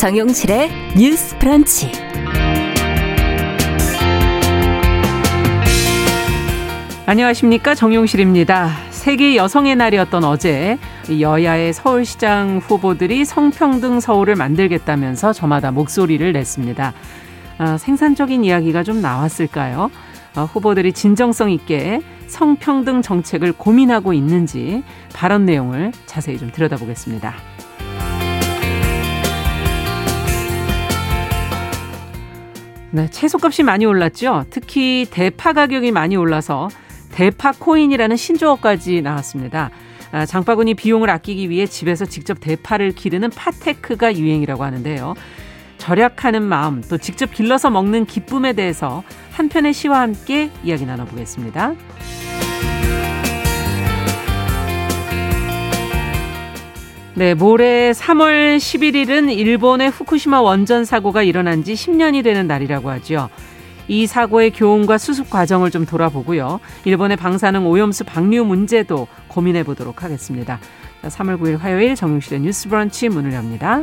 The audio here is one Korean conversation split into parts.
정용실의 뉴스 프런치. 안녕하십니까 정용실입니다. 세계 여성의 날이었던 어제 여야의 서울시장 후보들이 성평등 서울을 만들겠다면서 저마다 목소리를 냈습니다. 아, 생산적인 이야기가 좀 나왔을까요? 아, 후보들이 진정성 있게 성평등 정책을 고민하고 있는지 발언 내용을 자세히 좀 들여다보겠습니다. 네, 채소값이 많이 올랐죠. 특히 대파 가격이 많이 올라서 대파 코인이라는 신조어까지 나왔습니다. 아, 장바구니 비용을 아끼기 위해 집에서 직접 대파를 기르는 파테크가 유행이라고 하는데요. 절약하는 마음, 또 직접 길러서 먹는 기쁨에 대해서 한 편의 시와 함께 이야기 나눠보겠습니다. 네, 모레 3월 11일은 일본의 후쿠시마 원전 사고가 일어난 지 10년이 되는 날이라고 하죠. 이 사고의 교훈과 수습 과정을 좀 돌아보고요. 일본의 방사능 오염수 방류 문제도 고민해 보도록 하겠습니다. 3월 9일 화요일 정용실의 뉴스 브런치 문을 엽니다.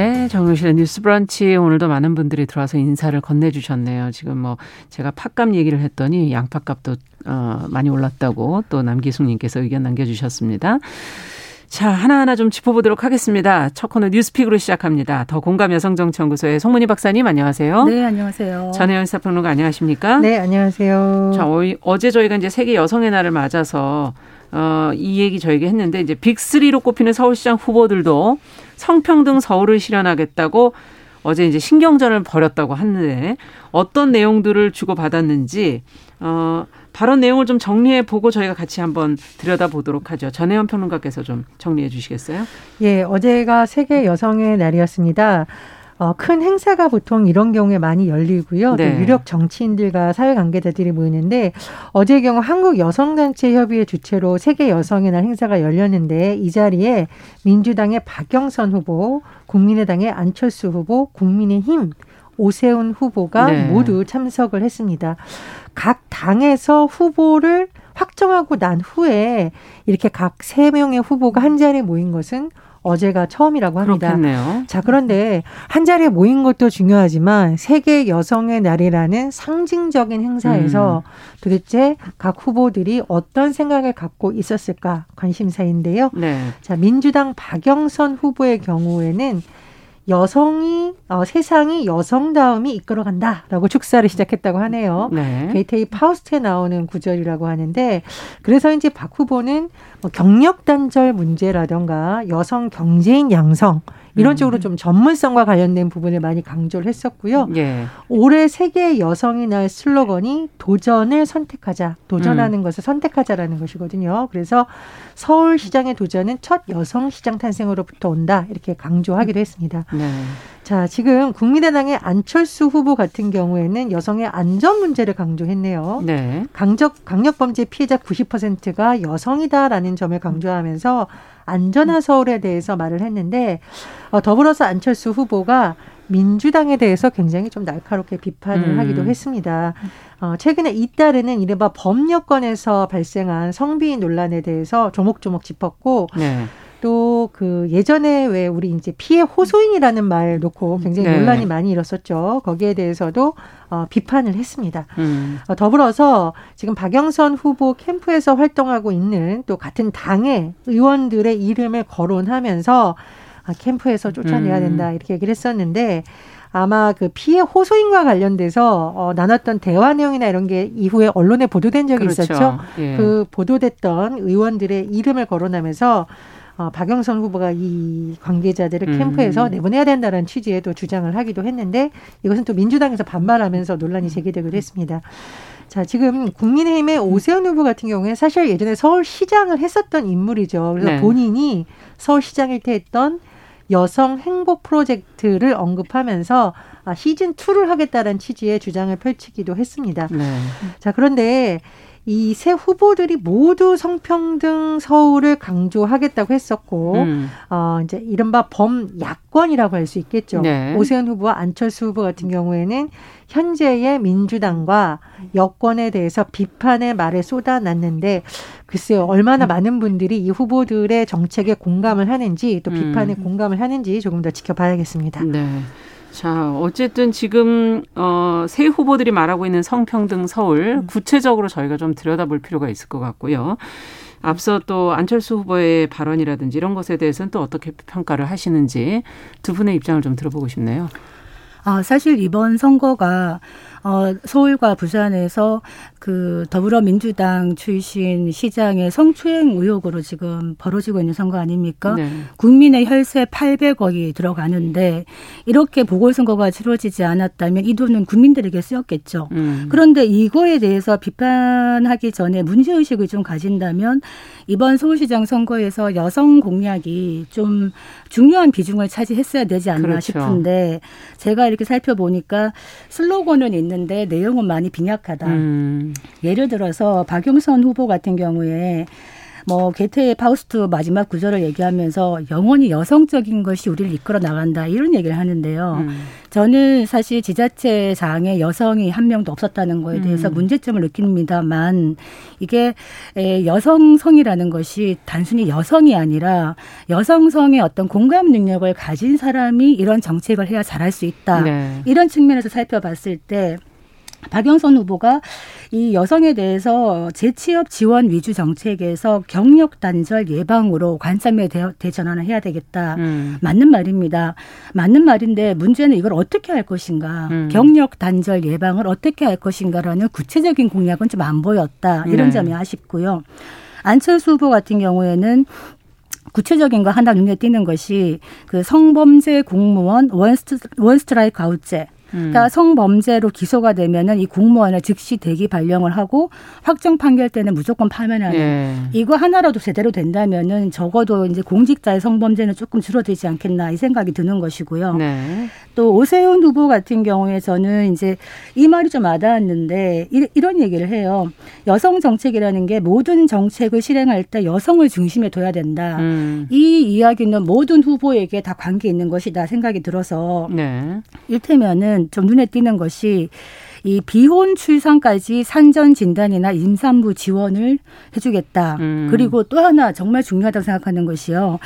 네, 정용실의 뉴스 브런치 오늘도 많은 분들이 들어와서 인사를 건네주셨네요. 지금 뭐 제가 팥값 얘기를 했더니 양파값도 어, 많이 올랐다고 또 남기숙님께서 의견 남겨주셨습니다. 자, 하나하나 좀 짚어보도록 하겠습니다. 첫 코너 뉴스픽으로 시작합니다. 더 공감 여성정치연구소의 송문희 박사님 안녕하세요. 네, 안녕하세요. 전혜연 사평론가 안녕하십니까? 네, 안녕하세요. 자, 어제 저희가 이제 세계 여성의 날을 맞아서 어, 이 얘기 저에게 했는데 이제 빅3로 꼽히는 서울시장 후보들도 성평등 서울을 실현하겠다고 어제 이제 신경전을 벌였다고 하는데 어떤 내용들을 주고받았는지 어 발언 내용을 좀 정리해 보고 저희가 같이 한번 들여다 보도록 하죠. 전혜원 평론가께서 좀 정리해 주시겠어요? 예, 어제가 세계 여성의 날이었습니다. 어, 큰 행사가 보통 이런 경우에 많이 열리고요. 네. 또 유력 정치인들과 사회관계자들이 모이는데 어제 경우 한국 여성단체협의회 주최로 세계 여성의 날 행사가 열렸는데 이 자리에 민주당의 박영선 후보, 국민의당의 안철수 후보, 국민의힘 오세훈 후보가 네. 모두 참석을 했습니다. 각 당에서 후보를 확정하고 난 후에 이렇게 각 세 명의 후보가 한 자리에 모인 것은 어제가 처음이라고 합니다. 그렇겠네요. 자, 그런데 한 자리에 모인 것도 중요하지만 세계 여성의 날이라는 상징적인 행사에서 음. 도대체 각 후보들이 어떤 생각을 갖고 있었을까 관심사인데요. 네. 자, 민주당 박영선 후보의 경우에는 여성이 어, 세상이 여성다움이 이끌어간다라고 축사를 시작했다고 하네요. 네. 게이테이 파우스트에 나오는 구절이라고 하는데 그래서 이제 박 후보는 뭐 경력 단절 문제라던가 여성 경제인 양성 이런 음. 쪽으로 좀 전문성과 관련된 부분을 많이 강조를 했었고요. 예. 올해 세계 여성의 날 슬로건이 도전을 선택하자, 도전하는 음. 것을 선택하자라는 것이거든요. 그래서 서울 시장의 도전은 첫 여성 시장 탄생으로부터 온다 이렇게 강조하기도 했습니다. 네. 자, 지금 국민의당의 안철수 후보 같은 경우에는 여성의 안전 문제를 강조했네요. 네. 강적 강력 범죄 피해자 90%가 여성이다라는 점을 강조하면서 안전한 서울에 대해서 말을 했는데 어, 더불어서 안철수 후보가 민주당에 대해서 굉장히 좀 날카롭게 비판을 음. 하기도 했습니다. 어, 최근에 잇따르는 이른바 법여권에서 발생한 성비인 논란에 대해서 조목조목 짚었고 네. 또 그 예전에 왜 우리 이제 피해 호소인이라는 말 놓고 굉장히 네. 논란이 많이 일었었죠. 거기에 대해서도 어, 비판을 했습니다. 음. 어, 더불어서 지금 박영선 후보 캠프에서 활동하고 있는 또 같은 당의 의원들의 이름을 거론하면서 아, 캠프에서 쫓아내야 음. 된다 이렇게 얘기를 했었는데 아마 그 피해 호소인과 관련돼서 어, 나눴던 대화 내용이나 이런 게 이후에 언론에 보도된 적이 그렇죠. 있었죠. 예. 그 보도됐던 의원들의 이름을 거론하면서 어, 박영선 후보가 이 관계자들을 음. 캠프에서 내보내야 된다는 취지의 또 주장을 하기도 했는데 이것은 또 민주당에서 반발하면서 논란이 제기되기도 했습니다. 자, 지금 국민의힘의 오세훈 후보 같은 경우에 사실 예전에 서울시장을 했었던 인물이죠. 그래서 네. 본인이 서울시장일 때 했던 여성 행복 프로젝트를 언급하면서 아, 시즌 2를 하겠다는 취지의 주장을 펼치기도 했습니다. 네. 자, 그런데 이 세 후보들이 모두 성평등 서울을 강조하겠다고 했었고, 음. 어, 이제 이른바 범야권이라고 할 수 있겠죠. 네. 오세훈 후보와 안철수 후보 같은 경우에는 현재의 민주당과 여권에 대해서 비판의 말을 쏟아놨는데 글쎄요 얼마나 음. 많은 분들이 이 후보들의 정책에 공감을 하는지 또 비판에 음. 공감을 하는지 조금 더 지켜봐야겠습니다. 네. 자, 어쨌든 지금 어, 새 후보들이 말하고 있는 성평등 서울 음. 구체적으로 저희가 좀 들여다볼 필요가 있을 것 같고요. 앞서 또 안철수 후보의 발언이라든지 이런 것에 대해서는 또 어떻게 평가를 하시는지 두 분의 입장을 좀 들어보고 싶네요. 아, 사실 이번 선거가 어, 서울과 부산에서 그 더불어민주당 출신 시장의 성추행 의혹으로 지금 벌어지고 있는 선거 아닙니까? 네. 국민의 혈세 800억이 들어가는데 이렇게 보궐선거가 치러지지 않았다면 이 돈은 국민들에게 쓰였겠죠. 음. 그런데 이거에 대해서 비판하기 전에 문제의식을 좀 가진다면 이번 서울시장 선거에서 여성 공약이 좀 중요한 비중을 차지했어야 되지 않나 그렇죠. 싶은데 제가 이렇게 살펴보니까 슬로건은 있는데 내용은 많이 빈약하다. 음. 예를 들어서 박용선 후보 같은 경우에 뭐 게테의 파우스트 마지막 구절을 얘기하면서 영원히 여성적인 것이 우리를 이끌어 나간다 이런 얘기를 하는데요. 음. 저는 사실 지자체장에 여성이 한 명도 없었다는 거에 대해서 음. 문제점을 느낍니다만 이게 여성성이라는 것이 단순히 여성이 아니라 여성성의 어떤 공감 능력을 가진 사람이 이런 정책을 해야 잘할 수 있다. 네. 이런 측면에서 살펴봤을 때 박영선 후보가 이 여성에 대해서 재취업 지원 위주 정책에서 경력 단절 예방으로 관점의 대전환을 해야 되겠다. 음. 맞는 말입니다. 맞는 말인데 문제는 이걸 어떻게 할 것인가. 음. 경력 단절 예방을 어떻게 할 것인가라는 구체적인 공약은 좀 안 보였다. 이런 네. 점이 아쉽고요. 안철수 후보 같은 경우에는 구체적인 거 하나 눈에 띄는 것이 그 성범죄 공무원 원스트, 원스트라이크 아웃제 그러니까 음. 성범죄로 기소가 되면은 이 공무원을 즉시 대기 발령을 하고 확정 판결 때는 무조건 파면하는 예. 이거 하나라도 제대로 된다면은 적어도 이제 공직자의 성범죄는 조금 줄어들지 않겠나 이 생각이 드는 것이고요. 네. 또 오세훈 후보 같은 경우에 저는 이제 이 말이 좀 와닿았는데 이 런 얘기를 해요. 여성 정책이라는 게 모든 정책을 실행할 때 여성을 중심에 둬야 된다. 음. 이 이야기는 모든 후보에게 다 관계 있는 것이다 생각이 들어서 네. 일테면은 보면 좀 눈에 띄는 것이 이 비혼 출산까지 산전 진단이나 임산부 지원을 해주겠다. 음. 그리고 또 하나 정말 중요하다고 생각하는 것이요.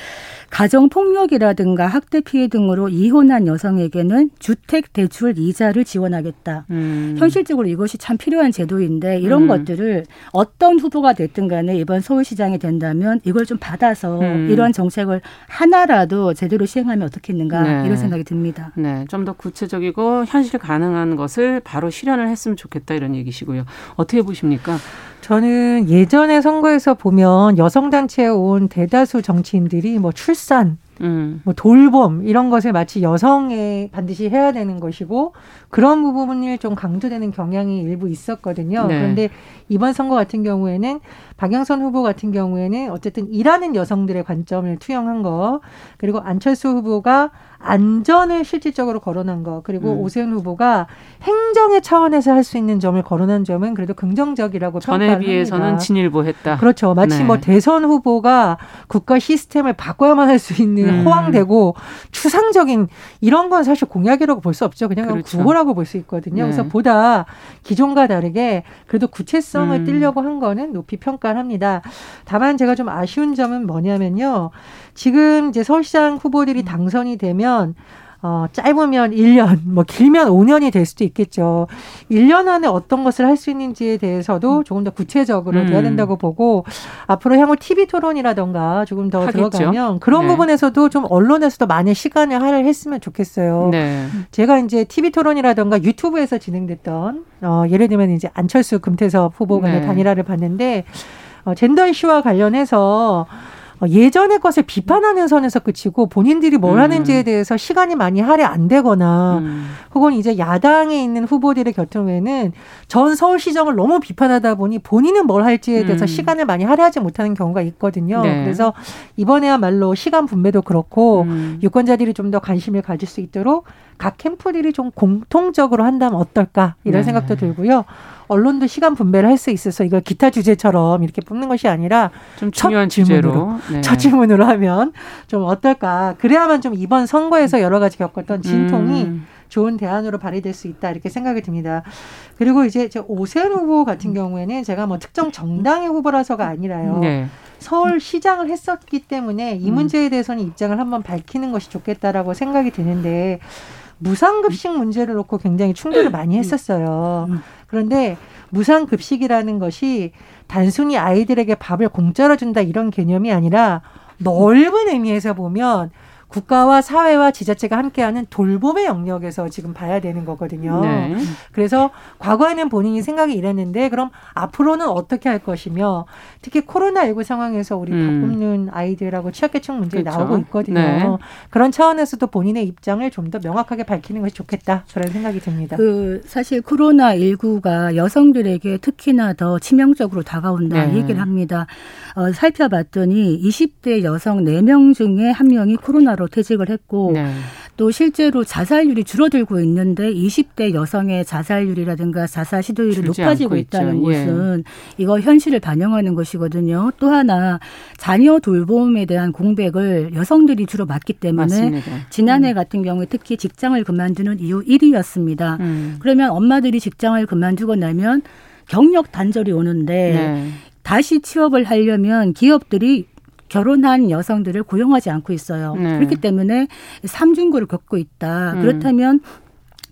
가정 폭력이라든가 학대 피해 등으로 이혼한 여성에게는 주택 대출 이자를 지원하겠다. 음. 현실적으로 이것이 참 필요한 제도인데 이런 음. 것들을 어떤 후보가 됐든 간에 이번 서울시장이 된다면 이걸 좀 받아서 음. 이런 정책을 하나라도 제대로 시행하면 어떻겠는가 네. 이런 생각이 듭니다. 네, 좀 더 구체적이고 현실 가능한 것을 바로 실현을 했으면 좋겠다 이런 얘기시고요. 어떻게 보십니까? 저는 예전에 선거에서 보면 여성단체에 온 대다수 정치인들이 뭐 출산, 음. 뭐 돌봄 이런 것을 마치 여성에 반드시 해야 되는 것이고 그런 부분을 좀 강조되는 경향이 일부 있었거든요. 네. 그런데 이번 선거 같은 경우에는 박영선 후보 같은 경우에는 어쨌든 일하는 여성들의 관점을 투영한 거 그리고 안철수 후보가 안전을 실질적으로 거론한 거 그리고 음. 오세훈 후보가 행정의 차원에서 할 수 있는 점을 거론한 점은 그래도 긍정적이라고 전에 비해서는 진일보했다. 그렇죠. 마치 네. 뭐 대선 후보가 국가 시스템을 바꿔야만 할 수 있는 음. 호황되고 추상적인 이런 건 사실 공약이라고 볼 수 없죠. 그냥 그렇죠. 구호라고 볼 수 있거든요. 네. 그래서 보다 기존과 다르게 그래도 구체성을 음. 띠려고 한 거는 높이 평가를 합니다. 다만 제가 좀 아쉬운 점은 뭐냐면요. 지금 이제 서울시장 후보들이 음. 당선이 되면 어, 짧으면 1년, 뭐 길면 5년이 될 수도 있겠죠. 1년 안에 어떤 것을 할 수 있는지에 대해서도 음. 조금 더 구체적으로 음. 돼야 된다고 보고 앞으로 향후 TV 토론이라던가 조금 더 하겠죠. 들어가면 그런 네. 부분에서도 좀 언론에서도 많은 시간을 할애했으면 좋겠어요. 네. 제가 이제 TV 토론이라던가 유튜브에서 진행됐던 어, 예를 들면 이제 안철수 금태섭 후보 간의 네. 단일화를 봤는데 어, 젠더 이슈와 관련해서 어, 예전의 것을 비판하는 선에서 그치고 본인들이 뭘 음. 하는지에 대해서 시간이 많이 할애 안 되거나 음. 혹은 이제 야당에 있는 후보들의 경우에는 전 서울시정을 너무 비판하다 보니 본인은 뭘 할지에 대해서 음. 시간을 많이 할애하지 못하는 경우가 있거든요. 네. 그래서 이번에야말로 시간 분배도 그렇고 음. 유권자들이 좀 더 관심을 가질 수 있도록 각 캠프들이 좀 공통적으로 한다면 어떨까 이런 네. 생각도 들고요. 언론도 시간 분배를 할 수 있어서 이걸 기타 주제처럼 이렇게 뽑는 것이 아니라 좀첫 중요한 주제로. 네. 첫 질문으로 하면 좀 어떨까. 그래야만 좀 이번 선거에서 여러 가지 겪었던 진통이 음. 좋은 대안으로 발휘될 수 있다 이렇게 생각이 듭니다. 그리고 이제 저 오세훈 후보 같은 경우에는 제가 뭐 특정 정당의 후보라서가 아니라요. 네. 서울 시장을 했었기 때문에 이 음. 문제에 대해서는 입장을 한번 밝히는 것이 좋겠다라고 생각이 드는데 무상급식 문제를 놓고 굉장히 충돌을 많이 했었어요. 음. 그런데 무상급식이라는 것이 단순히 아이들에게 밥을 공짜로 준다 이런 개념이 아니라 넓은 의미에서 보면 국가와 사회와 지자체가 함께하는 돌봄의 영역에서 지금 봐야 되는 거거든요. 네. 그래서 과거에는 본인이 생각이 이랬는데 그럼 앞으로는 어떻게 할 것이며 특히 코로나19 상황에서 우리 음. 밥 굶는 아이들하고 취약계층 문제 그렇죠. 나오고 있거든요. 네. 그런 차원에서도 본인의 입장을 좀 더 명확하게 밝히는 것이 좋겠다. 그런 생각이 듭니다. 그 사실 코로나 19가 여성들에게 특히나 더 치명적으로 다가온다 네. 얘기를 합니다. 어, 살펴봤더니 20대 여성 4명 중에 한 명이 코로나 로 퇴직을 했고 네. 또 실제로 자살률이 줄어들고 있는데 20대 여성의 자살률이라든가 자살 시도율이 높아지고 있다는 있죠. 예. 것은 이거 현실을 반영하는 것이거든요. 또 하나 자녀 돌봄에 대한 공백을 여성들이 주로 맡기 때문에 맞습니다. 지난해 같은 경우에 특히 직장을 그만두는 이유 1위였습니다. 음. 그러면 엄마들이 직장을 그만두고 나면 경력 단절이 오는데 네. 다시 취업을 하려면 기업들이 결혼한 여성들을 고용하지 않고 있어요. 네. 그렇기 때문에 삼중고를 겪고 있다. 음. 그렇다면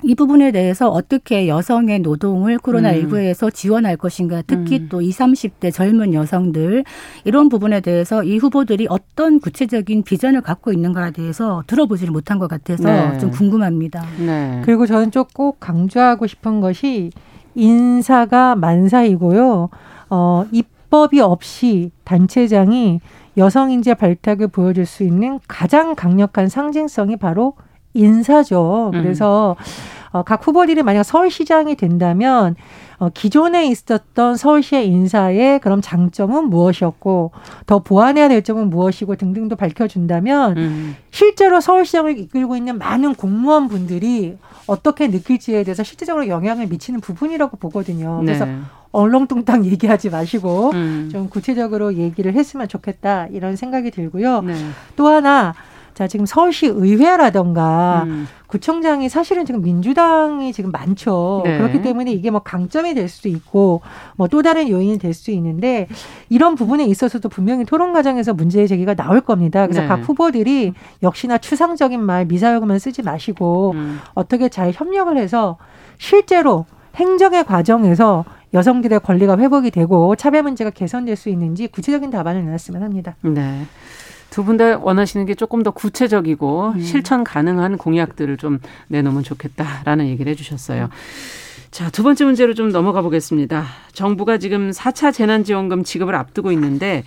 이 부분에 대해서 어떻게 여성의 노동을 코로나19에서 지원할 것인가, 특히 음. 또 20, 30대 젊은 여성들, 이런 부분에 대해서 이 후보들이 어떤 구체적인 비전을 갖고 있는가에 대해서 들어보지를 못한 것 같아서 네. 좀 궁금합니다. 네. 그리고 저는 좀꼭 강조하고 싶은 것이 인사가 만사이고요. 어, 입법이 없이 단체장이 여성 인재 발탁을 보여줄 수 있는 가장 강력한 상징성이 바로 인사죠. 음. 그래서 어, 각 후보들이 만약 서울시장이 된다면 어, 기존에 있었던 서울시의 인사의 그럼 장점은 무엇이었고 더 보완해야 될 점은 무엇이고 등등도 밝혀준다면 음. 실제로 서울시장을 이끌고 있는 많은 공무원 분들이 어떻게 느낄지에 대해서 실질적으로 영향을 미치는 부분이라고 보거든요. 그래서 네. 얼렁뚱땅 얘기하지 마시고 음. 좀 구체적으로 얘기를 했으면 좋겠다 이런 생각이 들고요. 네. 또 하나 자 지금 서울시 의회라던가 음. 구청장이 사실은 지금 민주당이 지금 많죠. 네. 그렇기 때문에 이게 뭐 강점이 될 수도 있고 뭐 또 다른 요인이 될 수 있는데 이런 부분에 있어서도 분명히 토론 과정에서 문제 제기가 나올 겁니다. 그래서 네. 각 후보들이 역시나 추상적인 말 미사여구만 쓰지 마시고 음. 어떻게 잘 협력을 해서 실제로 행정의 과정에서 여성들의 권리가 회복이 되고 차별 문제가 개선될 수 있는지 구체적인 답안을 내놨으면 합니다. 네. 두 분 다 원하시는 게 조금 더 구체적이고 음. 실천 가능한 공약들을 좀 내놓으면 좋겠다라는 얘기를 해주셨어요. 자, 두 번째 문제로 좀 넘어가 보겠습니다. 정부가 지금 4차 재난지원금 지급을 앞두고 있는데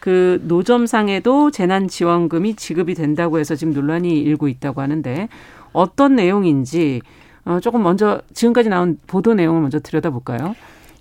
그 노점상에도 재난지원금이 지급이 된다고 해서 지금 논란이 일고 있다고 하는데 어떤 내용인지 어, 조금 먼저 지금까지 나온 보도 내용을 먼저 들여다볼까요?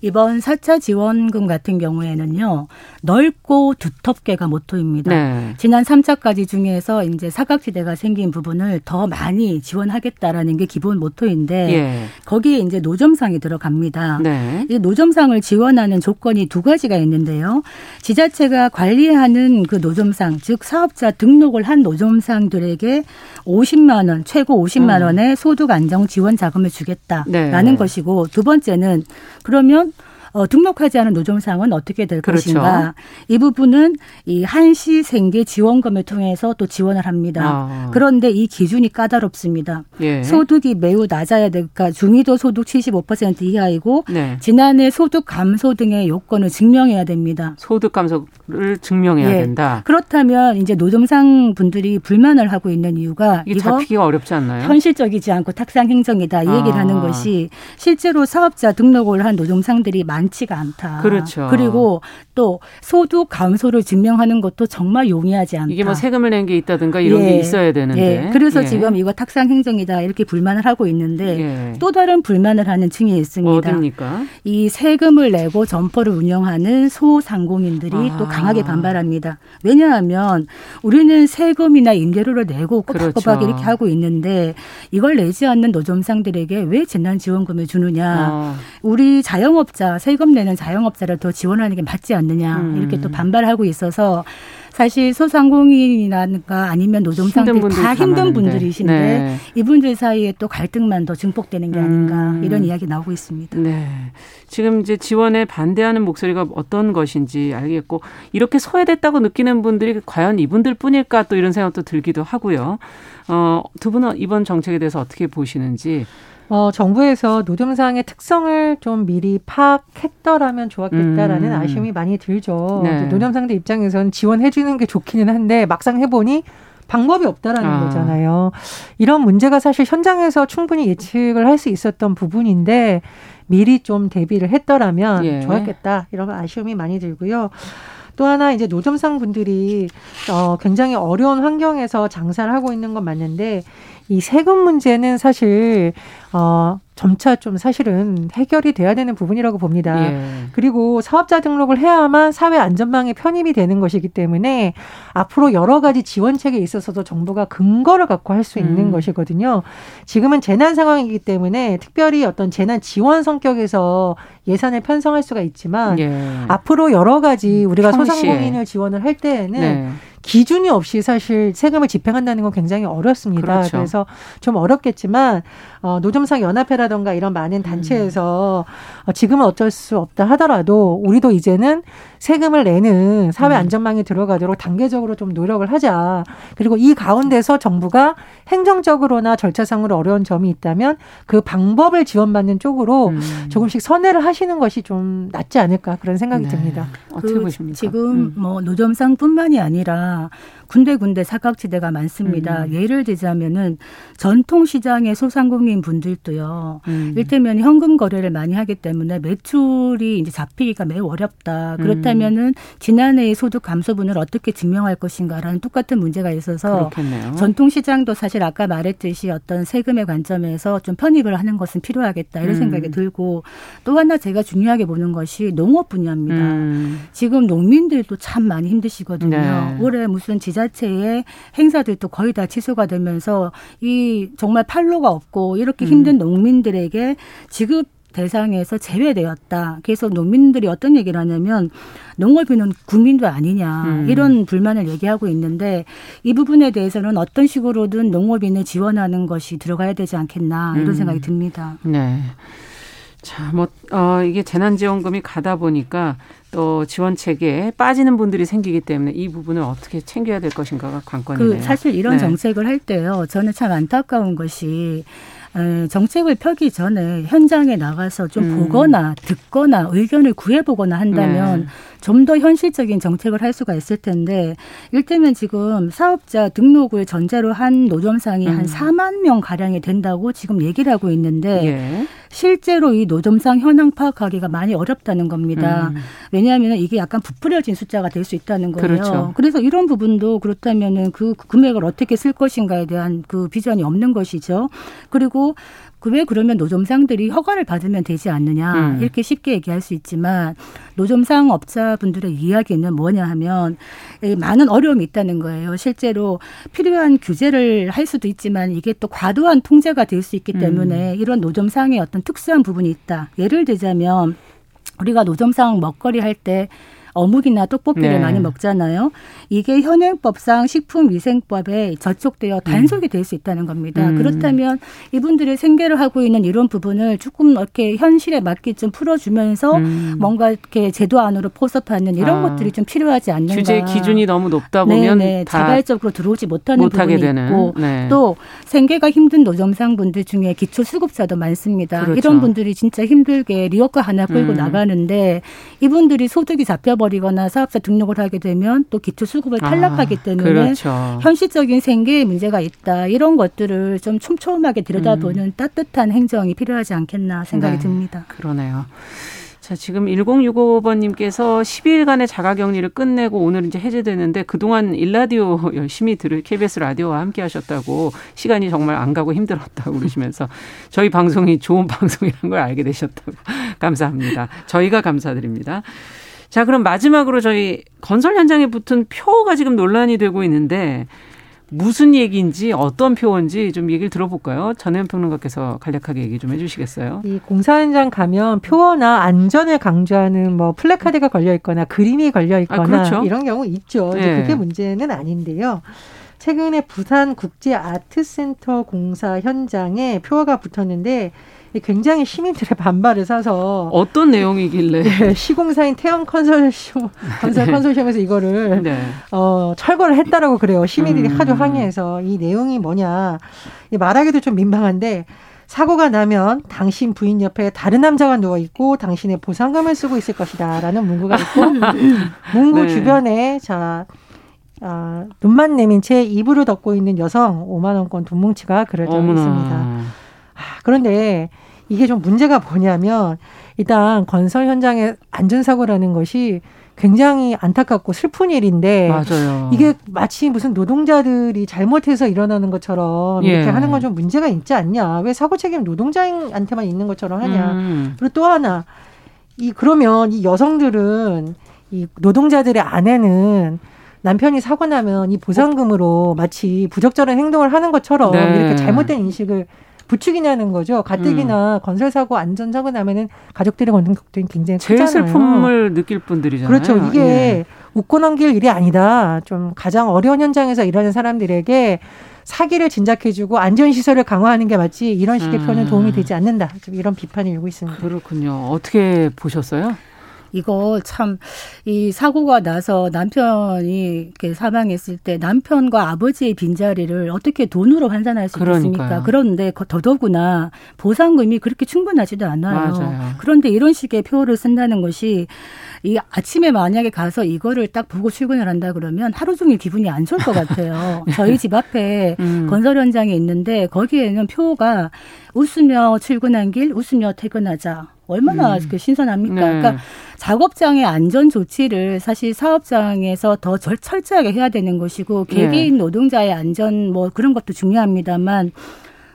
이번 4차 지원금 같은 경우에는요, 넓고 두텁게가 모토입니다. 네. 지난 3차까지 중에서 이제 사각지대가 생긴 부분을 더 많이 지원하겠다라는 게 기본 모토인데, 예. 거기에 이제 노점상이 들어갑니다. 네. 이 노점상을 지원하는 조건이 두 가지가 있는데요. 지자체가 관리하는 그 노점상, 즉 사업자 등록을 한 노점상들에게 50만 원, 최고 50만 음. 원의 소득 안정 지원 자금을 주겠다라는 네. 것이고 두 번째는 그러면 어, 등록하지 않은 노점상은 어떻게 될 그렇죠. 것인가? 이 부분은 이 한시 생계 지원금을 통해서 또 지원을 합니다. 아. 그런데 이 기준이 까다롭습니다. 예. 소득이 매우 낮아야 되니까 중위도 소득 75% 이하이고 네. 지난해 소득 감소 등의 요건을 증명해야 됩니다. 소득 감소를 증명해야 예. 된다. 그렇다면 이제 노점상 분들이 불만을 하고 있는 이유가 이게 잡히기가 어렵지 않나요? 현실적이지 않고 탁상 행정이다 이 얘기를 아. 하는 것이 실제로 사업자 등록을 한 노점상들이 많이 많지가 않다. 그렇죠. 그리고 또 소득 감소를 증명하는 것도 정말 용이하지 않다. 이게 뭐 세금을 낸 게 있다든가 이런 예. 게 있어야 되는데. 예. 그래서 예. 지금 이거 탁상 행정이다 이렇게 불만을 하고 있는데 예. 또 다른 불만을 하는 층이 있습니다. 어딥니까? 이 세금을 내고 점포를 운영하는 소상공인들이 아. 또 강하게 반발합니다. 왜냐하면 우리는 세금이나 임대료를 내고 꼬박꼬박 그렇죠. 이렇게 하고 있는데 이걸 내지 않는 노점상들에게 왜 재난지원금을 주느냐. 어. 우리 자영업자, 세금 내는 자영업자를 더 지원하는 게 맞지 않느냐. 음. 이렇게 또 반발하고 있어서 사실 소상공인이라든가 아니면 분들이 다다 힘든. 분들이신데 네. 이분들 사이에 또 갈등만 더 증폭되는 게 아닌가 음. 이런 이야기 나오고 있습니다. 네. 지금 이제 지원에 반대하는 목소리가 어떤 것인지 알겠고 이렇게 소외됐다고 느끼는 분들이 과연 이분들 뿐일까 또 이런 생각도 들기도 하고요. 어, 두 분은 이번 정책에 대해서 어떻게 보시는지. 어, 정부에서 노점상의 특성을 좀 미리 파악했더라면 좋았겠다라는 음. 아쉬움이 많이 들죠. 네. 노점상들 입장에서는 지원해주는 게 좋기는 한데 막상 해보니 방법이 없다라는 아. 거잖아요. 이런 문제가 사실 현장에서 충분히 예측을 할 수 있었던 부분인데 미리 좀 대비를 했더라면 예. 좋았겠다 이런 아쉬움이 많이 들고요. 또 하나 이제 노점상 분들이 어 굉장히 어려운 환경에서 장사를 하고 있는 건 맞는데 이 세금 문제는 사실 어 점차 좀 사실은 해결이 돼야 되는 부분이라고 봅니다. 예. 그리고 사업자 등록을 해야만 사회 안전망에 편입이 되는 것이기 때문에 앞으로 여러 가지 지원책에 있어서도 정부가 근거를 갖고 할 수 있는 음. 것이거든요. 지금은 재난 상황이기 때문에 특별히 어떤 재난 지원 성격에서 예산을 편성할 수가 있지만 예. 앞으로 여러 가지 우리가 평시에. 소상공인을 지원을 할 때에는 네. 기준이 없이 사실 세금을 집행한다는 건 굉장히 어렵습니다. 그렇죠. 그래서 좀 어렵겠지만 어, 노점상 연합회라던가 이런 많은 단체에서 어, 지금은 어쩔 수 없다 하더라도 우리도 이제는 세금을 내는 사회 음. 안전망에 들어가도록 단계적으로 좀 노력을 하자. 그리고 이 가운데서 정부가 행정적으로나 절차상으로 어려운 점이 있다면 그 방법을 지원받는 쪽으로 음. 조금씩 선회를 하시는 것이 좀 낫지 않을까 그런 생각이 네. 듭니다. 어떻게 그 보십니까? 지금 음. 뭐 노점상뿐만이 아니라 啊。 군데군데 사각지대가 많습니다. 음. 예를 들자면은 전통시장의 소상공인 분들도요. 음. 일테면 현금 거래를 많이 하기 때문에 매출이 이제 잡히기가 매우 어렵다. 음. 그렇다면은 지난해의 소득 감소분을 어떻게 증명할 것인가라는 똑같은 문제가 있어서 그렇겠네요. 전통시장도 사실 아까 말했듯이 어떤 세금의 관점에서 좀 편입을 하는 것은 필요하겠다 이런 음. 생각이 들고 또 하나 제가 중요하게 보는 것이 농업 분야입니다. 음. 지금 농민들도 참 많이 힘드시거든요. 네. 올해 무슨 지 자체의 행사들도 거의 다 취소가 되면서 이 정말 판로가 없고 이렇게 음. 힘든 농민들에게 지급 대상에서 제외되었다. 그래서 농민들이 어떤 얘기를 하냐면 농업인은 국민도 아니냐 음. 이런 불만을 얘기하고 있는데 이 부분에 대해서는 어떤 식으로든 농업인을 지원하는 것이 들어가야 되지 않겠나 이런 음. 생각이 듭니다. 네. 자, 뭐, 어, 이게 재난지원금이 가다 보니까 또 지원책에 빠지는 분들이 생기기 때문에 이 부분을 어떻게 챙겨야 될 것인가가 관건이네요. 그 사실 이런 네. 정책을 할 때요. 저는 참 안타까운 것이 에, 정책을 펴기 전에 현장에 나가서 좀 음. 보거나 듣거나 의견을 구해보거나 한다면 네. 좀더 현실적인 정책을 할 수가 있을 텐데 일테면 지금 사업자 등록을 전제로 한 노점상이 음. 한 4만 명 가량이 된다고 지금 얘기를 하고 있는데 예. 실제로 이 노점상 현황 파악하기가 많이 어렵다는 겁니다. 음. 왜냐하면 이게 약간 부풀려진 숫자가 될 수 있다는 거예요. 그렇죠. 그래서 이런 부분도 그렇다면은 그 금액을 어떻게 쓸 것인가에 대한 그 비전이 없는 것이죠. 그리고 그 왜 그러면 노점상들이 허가를 받으면 되지 않느냐 음. 이렇게 쉽게 얘기할 수 있지만 노점상 업자분들의 이야기는 뭐냐 하면 이 많은 어려움이 있다는 거예요. 실제로 필요한 규제를 할 수도 있지만 이게 또 과도한 통제가 될 수 있기 음. 때문에 이런 노점상의 어떤 특수한 부분이 있다. 예를 들자면 우리가 노점상 먹거리 할 때 어묵이나 떡볶이를 네. 많이 먹잖아요. 이게 현행법상 식품위생법에 저촉되어 단속이 될 수 있다는 겁니다. 음. 그렇다면 이분들이 생계를 하고 있는 이런 부분을 조금 이렇게 현실에 맞게 좀 풀어주면서 음. 뭔가 이렇게 제도 안으로 포섭하는 이런 아. 것들이 좀 필요하지 않는가. 규제 기준이 너무 높다 보면 네네, 다 자발적으로 들어오지 못하는 부분이 되는. 있고 네. 또 생계가 힘든 노점상분들 중에 기초수급자도 많습니다. 그렇죠. 이런 분들이 진짜 힘들게 리어카 하나 끌고 음. 나가는데 이분들이 소득이 잡혀버 리거나 사업자 등록을 하게 되면 또 기초 수급을 탈락하기 아, 때문에 그렇죠. 현실적인 생계에 문제가 있다. 이런 것들을 좀 촘촘하게 들여다보는 따뜻한 행정이 필요하지 않겠나 생각이 음. 네. 듭니다. 그러네요. 자, 지금 1065번님께서 10일간의 자가격리를 끝내고 오늘 이제 해제되는데 그동안 일라디오 열심히 들을 KBS 라디오와 함께 하셨다고 시간이 정말 안 가고 힘들었다고 그러시면서 저희 방송이 좋은 방송이라는 걸 알게 되셨다고 감사합니다. 저희가 감사드립니다. 자, 그럼 마지막으로 저희 건설 현장에 붙은 표가 지금 논란이 되고 있는데 무슨 얘기인지 어떤 표현지 좀 얘기를 들어볼까요? 전혜연 평론가께서 간략하게 얘기 좀 해주시겠어요? 이 공사 현장 가면 표어나 안전을 강조하는 뭐 플래카드가 걸려 있거나 그림이 걸려 있거나 아, 그렇죠? 이런 경우 있죠. 네. 그게 문제는 아닌데요. 최근에 부산 국제 아트센터 공사 현장에 표어가 붙었는데 굉장히 시민들의 반발을 사서 어떤 내용이길래 네, 시공사인 태영 컨설시엄 건설 네. 컨소시엄에서 이거를 네. 어, 철거를 했다라고 그래요. 시민들이 음. 하도 항의해서 이 내용이 뭐냐 말하기도 좀 민망한데 사고가 나면 당신 부인 옆에 다른 남자가 누워 있고 당신의 보상금을 쓰고 있을 것이다라는 문구가 있고 문구 네. 주변에 자 아, 눈만 내민 채 이불을 덮고 있는 여성 5만 원권 돈 뭉치가 그려져 어머나. 있습니다. 아, 그런데 이게 좀 문제가 뭐냐면 일단 건설 현장의 안전사고라는 것이 굉장히 안타깝고 슬픈 일인데 맞아요. 이게 마치 무슨 노동자들이 잘못해서 일어나는 것처럼 예. 이렇게 하는 건 좀 문제가 있지 않냐? 왜 사고 책임 노동자한테만 있는 것처럼 하냐? 음. 그리고 또 하나 이 그러면 이 여성들은 이 노동자들의 아내는 남편이 사고 나면 이 보상금으로 마치 부적절한 행동을 하는 것처럼 네. 이렇게 잘못된 인식을 부추기냐는 거죠. 가뜩이나 음. 건설 사고 안전 사고 나면은 걷는 걱정이 굉장히 제일 크잖아요. 슬픔을 느낄 분들이잖아요. 그렇죠. 이게 예. 웃고 넘길 일이 아니다. 좀 가장 어려운 현장에서 일하는 사람들에게 사기를 진작해주고 안전시설을 강화하는 게 맞지 이런 식의 음. 표현은 도움이 되지 않는다. 좀 이런 비판이 일고 있습니다. 그렇군요. 어떻게 보셨어요? 이거 참 이 사고가 나서 남편이 이렇게 사망했을 때 남편과 아버지의 빈자리를 어떻게 돈으로 환산할 수 그러니까요. 있겠습니까? 그런데 더더구나 보상금이 그렇게 충분하지도 않아요. 맞아요. 그런데 이런 식의 표를 쓴다는 것이 이 아침에 만약에 가서 이거를 딱 보고 출근을 한다 그러면 하루 종일 기분이 안 좋을 것 같아요. 저희 집 앞에 음. 건설 현장에 있는데 거기에는 표가 웃으며 출근한 길, 웃으며 퇴근하자. 얼마나 음. 그 신선합니까? 네. 그러니까 작업장의 안전 조치를 사실 사업장에서 더 철저하게 해야 되는 것이고 개개인 네. 노동자의 안전 뭐 그런 것도 중요합니다만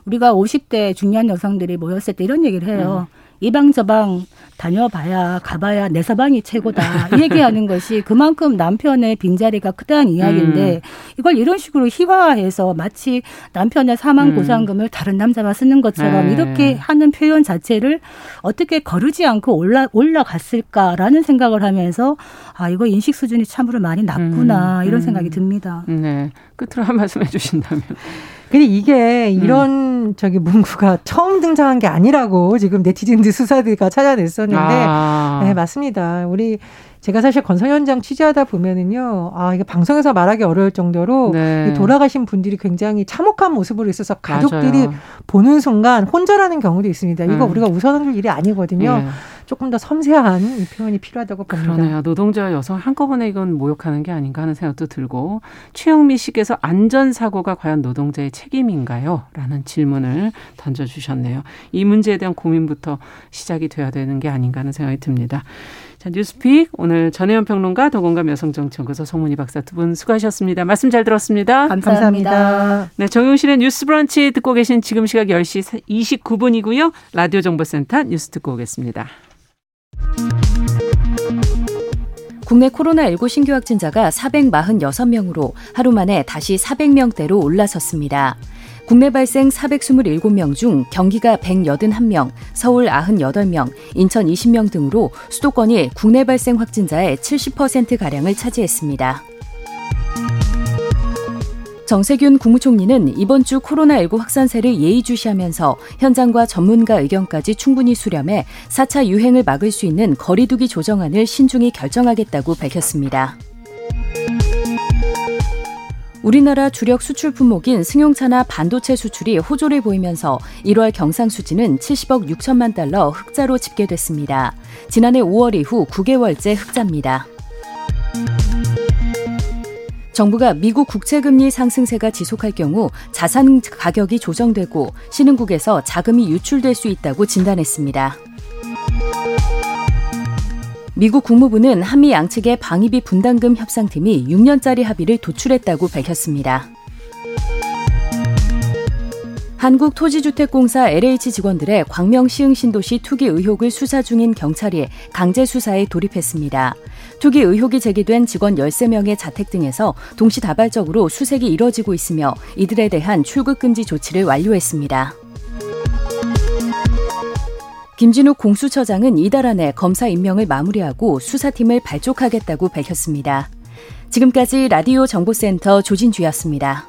우리가 50대 중년 여성들이 모였을 때 이런 얘기를 해요. 음. 이방 저방 다녀봐야 가봐야 내 서방이 최고다 얘기하는 것이 그만큼 남편의 빈자리가 크다는 이야기인데 음. 이걸 이런 식으로 희화화해서 마치 남편의 사망 음. 보상금을 다른 남자가 쓰는 것처럼 네. 이렇게 하는 표현 자체를 어떻게 거르지 않고 올라 올라갔을까라는 생각을 하면서 아 이거 인식 수준이 참으로 많이 낮구나 음. 이런 생각이 듭니다. 네 끝으로 한 말씀 해주신다면. 근데 이게 이런 음. 저기 문구가 처음 등장한 게 아니라고 지금 네티즌들 수사들가 찾아냈었는데 아. 네 맞습니다. 우리 제가 사실 건설 현장 취재하다 보면은요, 아, 이게 방송에서 말하기 어려울 정도로 네. 돌아가신 분들이 굉장히 참혹한 모습으로 있어서 가족들이 맞아요. 보는 순간 혼절하는 경우도 있습니다. 이거 음. 우리가 웃어넘길 일이 아니거든요. 네. 조금 더 섬세한 이 표현이 필요하다고 봅니다. 그러네요. 노동자와 여성 한꺼번에 이건 모욕하는 게 아닌가 하는 생각도 들고 최영미 씨께서 안전사고가 과연 노동자의 책임인가요? 라는 질문을 던져주셨네요. 이 문제에 대한 고민부터 시작이 돼야 되는 게 아닌가 하는 생각이 듭니다. 자, 뉴스픽 오늘 전혜연 평론가 더공감 여성정치연구소 송문희 박사 두 분 수고하셨습니다. 말씀 잘 들었습니다. 감사합니다. 감사합니다. 네, 정용실의 뉴스 브런치 듣고 계신 지금 시각 10시 29분이고요. 라디오 정보센터 뉴스 듣고 오겠습니다. 국내 코로나19 신규 확진자가 446명으로 하루 만에 다시 400명대로 올라섰습니다. 국내 발생 427명 중 경기가 181명, 서울 98명, 인천 20명 등으로 수도권이 국내 발생 확진자의 70%가량을 차지했습니다. 정세균 국무총리는 이번 주 코로나19 확산세를 예의주시하면서 현장과 전문가 의견까지 충분히 수렴해 4차 유행을 막을 수 있는 거리두기 조정안을 신중히 결정하겠다고 밝혔습니다. 우리나라 주력 수출 품목인 승용차나 반도체 수출이 호조를 보이면서 1월 경상수지는 70억 6천만 달러 흑자로 집계됐습니다. 지난해 5월 이후 9개월째 흑자입니다. 정부가 미국 국채금리 상승세가 지속할 경우 자산 가격이 조정되고 신흥국에서 자금이 유출될 수 있다고 진단했습니다. 미국 국무부는 한미 양측의 방위비 분담금 협상팀이 6년짜리 합의를 도출했다고 밝혔습니다. 한국토지주택공사 LH 직원들의 광명 시흥 신도시 투기 의혹을 수사 중인 경찰이 강제 수사에 돌입했습니다. 투기 의혹이 제기된 직원 13명의 자택 등에서 동시다발적으로 수색이 이뤄지고 있으며 이들에 대한 출국 금지 조치를 완료했습니다. 김진욱 공수처장은 이달 안에 검사 임명을 마무리하고 수사팀을 발족하겠다고 밝혔습니다. 지금까지 라디오 정보센터 조진주였습니다.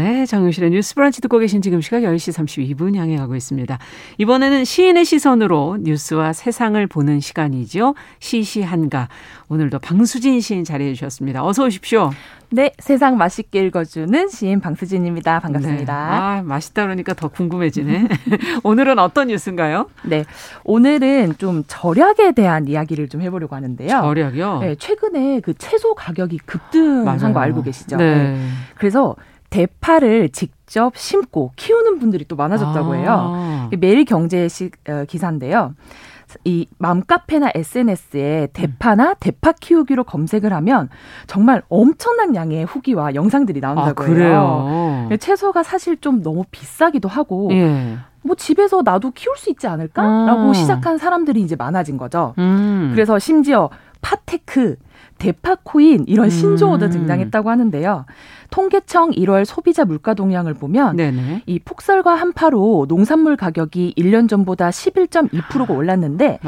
네, 정용실의 뉴스 브런치 듣고 계신 지금 시각 10시 32분 향해 가고 있습니다. 이번에는 시인의 시선으로 뉴스와 세상을 보는 시간이죠. 시시한가. 오늘도 방수진 시인 자리해 주셨습니다. 어서 오십시오. 네, 세상 맛있게 읽어주는 시인 방수진입니다. 반갑습니다. 네. 아, 맛있다 그러니까 더 궁금해지네. 오늘은 어떤 뉴스인가요? 네, 오늘은 좀 절약에 대한 이야기를 좀 해보려고 하는데요. 절약이요? 네, 최근에 그 채소 가격이 급등한 맞아요. 거 알고 계시죠? 네. 네. 그래서 대파를 직접 심고 키우는 분들이 또 많아졌다고 해요. 아. 매일 경제 시, 어, 기사인데요. 이 맘카페나 SNS에 대파나 대파 키우기로 검색을 하면 정말 엄청난 양의 후기와 영상들이 나온다고 아, 해요. 채소가 사실 좀 너무 비싸기도 하고 예. 뭐 집에서 나도 키울 수 있지 않을까라고 아. 시작한 사람들이 이제 많아진 거죠. 음. 그래서 심지어 파테크, 대파코인 이런 신조어도 음. 등장했다고 하는데요. 통계청 1월 소비자 물가 동향을 보면 네네. 이 폭설과 한파로 농산물 가격이 1년 전보다 11.2%가 올랐는데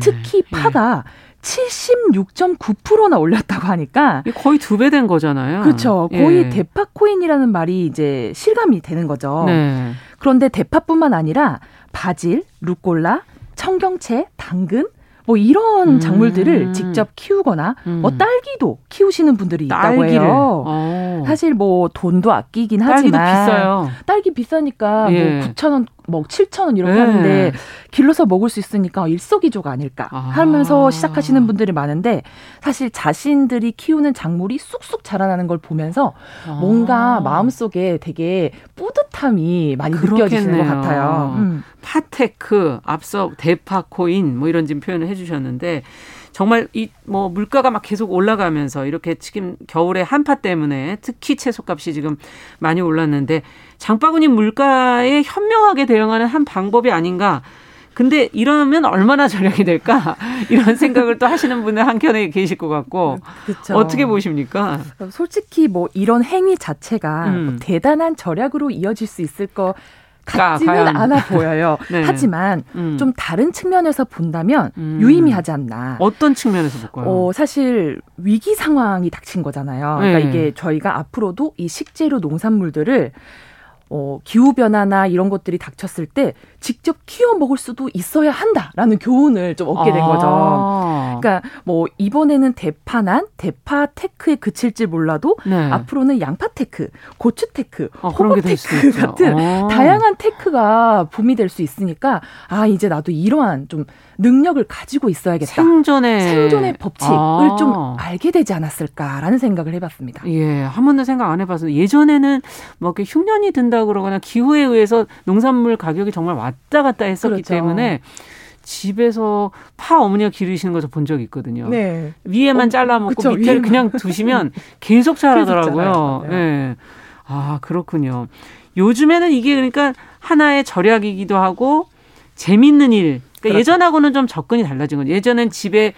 특히 예. 파가 예. 76.9%나 올렸다고 하니까 거의 두 배 된 거잖아요. 그렇죠. 거의 예. 대파코인이라는 말이 이제 실감이 되는 거죠. 네. 그런데 대파뿐만 아니라 바질, 루꼴라, 청경채, 당근, 뭐 이런 음. 작물들을 직접 키우거나 뭐 음. 뭐 딸기도 키우시는 분들이 있다고 딸기를. 해요. 어. 사실 뭐 돈도 아끼긴 하지만 딸기도 비싸요. 딸기 비싸니까 뭐 예. 뭐 9천 원, 뭐 7천 원 이렇게 예. 하는데 길러서 먹을 수 있으니까 일석이조가 아닐까 아. 하면서 시작하시는 분들이 많은데 사실 자신들이 키우는 작물이 쑥쑥 자라나는 걸 보면서 아. 뭔가 마음속에 되게 뿌듯함이 많이 그렇겠네요. 느껴지는 것 같아요. 음. 파테크 앞서 대파코인 뭐 이런 지금 표현을 해주셨는데 정말 이 뭐 물가가 막 계속 올라가면서 이렇게 지금 겨울에 한파 때문에 특히 채소값이 지금 많이 올랐는데 장바구니 물가에 현명하게 대응하는 한 방법이 아닌가. 근데 이러면 얼마나 절약이 될까 이런 생각을 또 하시는 분들 한켠에 계실 것 같고 그쵸. 어떻게 보십니까? 솔직히 뭐 이런 행위 자체가 음. 뭐 대단한 절약으로 이어질 수 있을 거 같지는 않아 보여요. 네. 하지만 음. 좀 다른 측면에서 본다면 음. 유의미하지 않나. 어떤 측면에서 볼까요? 어, 사실 위기 상황이 닥친 거잖아요. 그러니까 네. 이게 저희가 앞으로도 이 식재료 농산물들을 어, 기후변화나 이런 것들이 닥쳤을 때 직접 키워 먹을 수도 있어야 한다라는 교훈을 좀 얻게 된 거죠. 아. 그러니까 뭐 이번에는 대파난, 대파 테크에 그칠지 몰라도 네. 앞으로는 양파 테크, 고추 테크, 어, 호박 테크 같은 아. 다양한 테크가 붐이 될 수 있으니까 아 이제 나도 이러한 좀 능력을 가지고 있어야겠다. 생존의 생존의 법칙을 아. 좀 알게 되지 않았을까라는 생각을 해봤습니다. 예, 한 번도 생각 안 해봐서 예전에는 뭐 이렇게 흉년이 든다 그러거나 기후에 의해서 농산물 가격이 정말 왔다 갔다 했었기 그렇죠. 때문에 집에서 파 어머니가 기르시는 거저본 적이 있거든요. 네. 위에만 어, 잘라 먹고 그쵸, 밑에를 그냥 두시면 계속 자라더라고요. 예. 네. 아, 그렇군요. 요즘에는 이게 그러니까 하나의 절약이기도 하고 재밌는 일. 그러니까 그렇죠. 예전하고는 좀 접근이 달라진 거죠. 예전엔 집에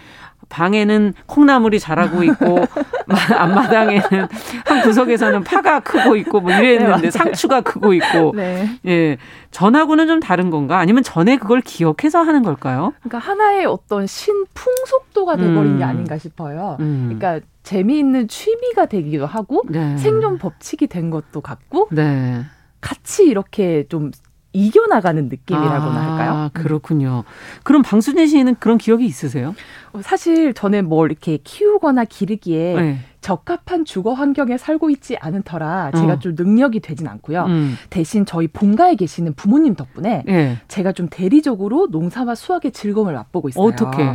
방에는 콩나물이 자라고 있고 앞마당에는 한 구석에서는 파가 크고 있고 뭐 이랬는데 네, 상추가 크고 있고 네. 예 전하고는 좀 다른 건가 아니면 전에 그걸 기억해서 하는 걸까요? 그러니까 하나의 어떤 신풍속도가 돼버린 음. 게 아닌가 싶어요. 음. 그러니까 재미있는 취미가 되기도 하고 네. 생존 법칙이 된 것도 같고 네. 같이 이렇게 좀 이겨나가는 느낌이라고나 아, 할까요? 그렇군요. 그럼 방수진 씨는 그런 기억이 있으세요? 어, 사실 저는 뭘 이렇게 키우거나 기르기에 네. 적합한 주거 환경에 살고 있지 않은 터라 제가 어. 좀 능력이 되진 않고요. 음. 대신 저희 본가에 계시는 부모님 덕분에 예. 제가 좀 대리적으로 농사와 수확의 즐거움을 맛보고 있어요. 어떻게?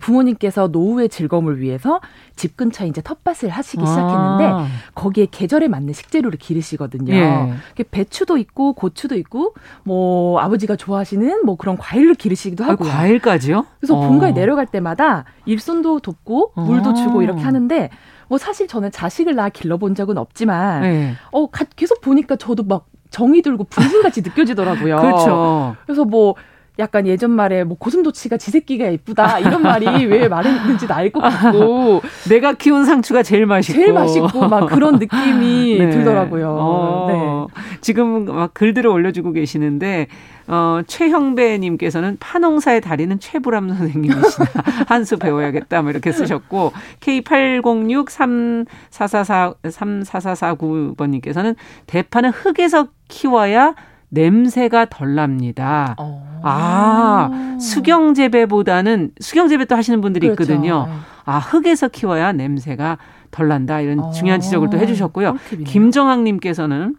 부모님께서 노후의 즐거움을 위해서 집 근처에 이제 텃밭을 하시기 시작했는데 아. 거기에 계절에 맞는 식재료를 기르시거든요. 예. 배추도 있고 고추도 있고 뭐 아버지가 좋아하시는 뭐 그런 과일을 기르시기도 아, 하고요. 과일까지요? 그래서 어. 본가에 내려갈 때마다 일손도 돕고 물도 어. 주고 이렇게 하는데 뭐 사실 저는 자식을 낳아 길러본 적은 없지만 네. 어 가- 계속 보니까 저도 막 정이 들고 분신같이 느껴지더라고요. 그렇죠. 그래서 뭐 약간 예전 말에 뭐 고슴도치가 지 새끼가 예쁘다 이런 말이 왜 말했는지도 알 것 같고 내가 키운 상추가 제일 맛있고 제일 맛있고 막 그런 느낌이 네. 들더라고요. 어, 지금 막 글들을 올려주고 계시는데 어, 최형배님께서는 파농사의 달인은 최불암 선생님이시다. 한수 배워야겠다. 뭐 이렇게 쓰셨고 K80634444 34449번님께서는 대파는 흙에서 키워야 냄새가 덜 납니다. 어. 아, 수경 재배보다는 수경 재배 또 하시는 분들이 그렇죠. 있거든요. 네. 아, 흙에서 키워야 냄새가 덜 난다. 이런 어. 중요한 지적을 또 해 주셨고요. 꿀팁이네요. 김정학 님께서는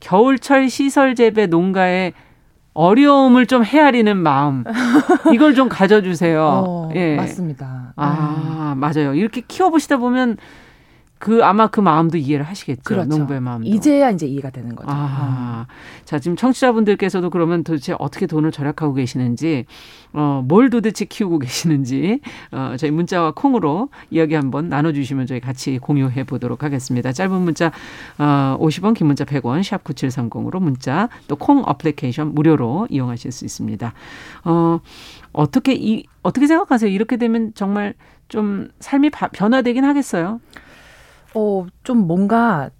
겨울철 시설 재배 농가의 어려움을 좀 헤아리는 마음 이걸 좀 가져주세요. 어, 예. 맞습니다. 아 맞아요. 이렇게 키워보시다 보면 그 아마 그 마음도 이해를 하시겠죠. 그렇죠. 농부의 마음도. 이제야 이제 이해가 되는 거죠. 아, 자 지금 청취자분들께서도 그러면 도대체 어떻게 돈을 절약하고 계시는지, 어, 뭘 도대체 키우고 계시는지, 어, 저희 문자와 콩으로 이야기 한번 나눠주시면 저희 같이 공유해 보도록 하겠습니다. 짧은 문자 어, 50원, 긴 문자 100원, 샵 9730으로 문자 또 콩 어플리케이션 무료로 이용하실 수 있습니다. 어, 어떻게 이 어떻게 생각하세요? 이렇게 되면 정말 좀 삶이 바, 변화되긴 하겠어요. 어, 좀 뭔가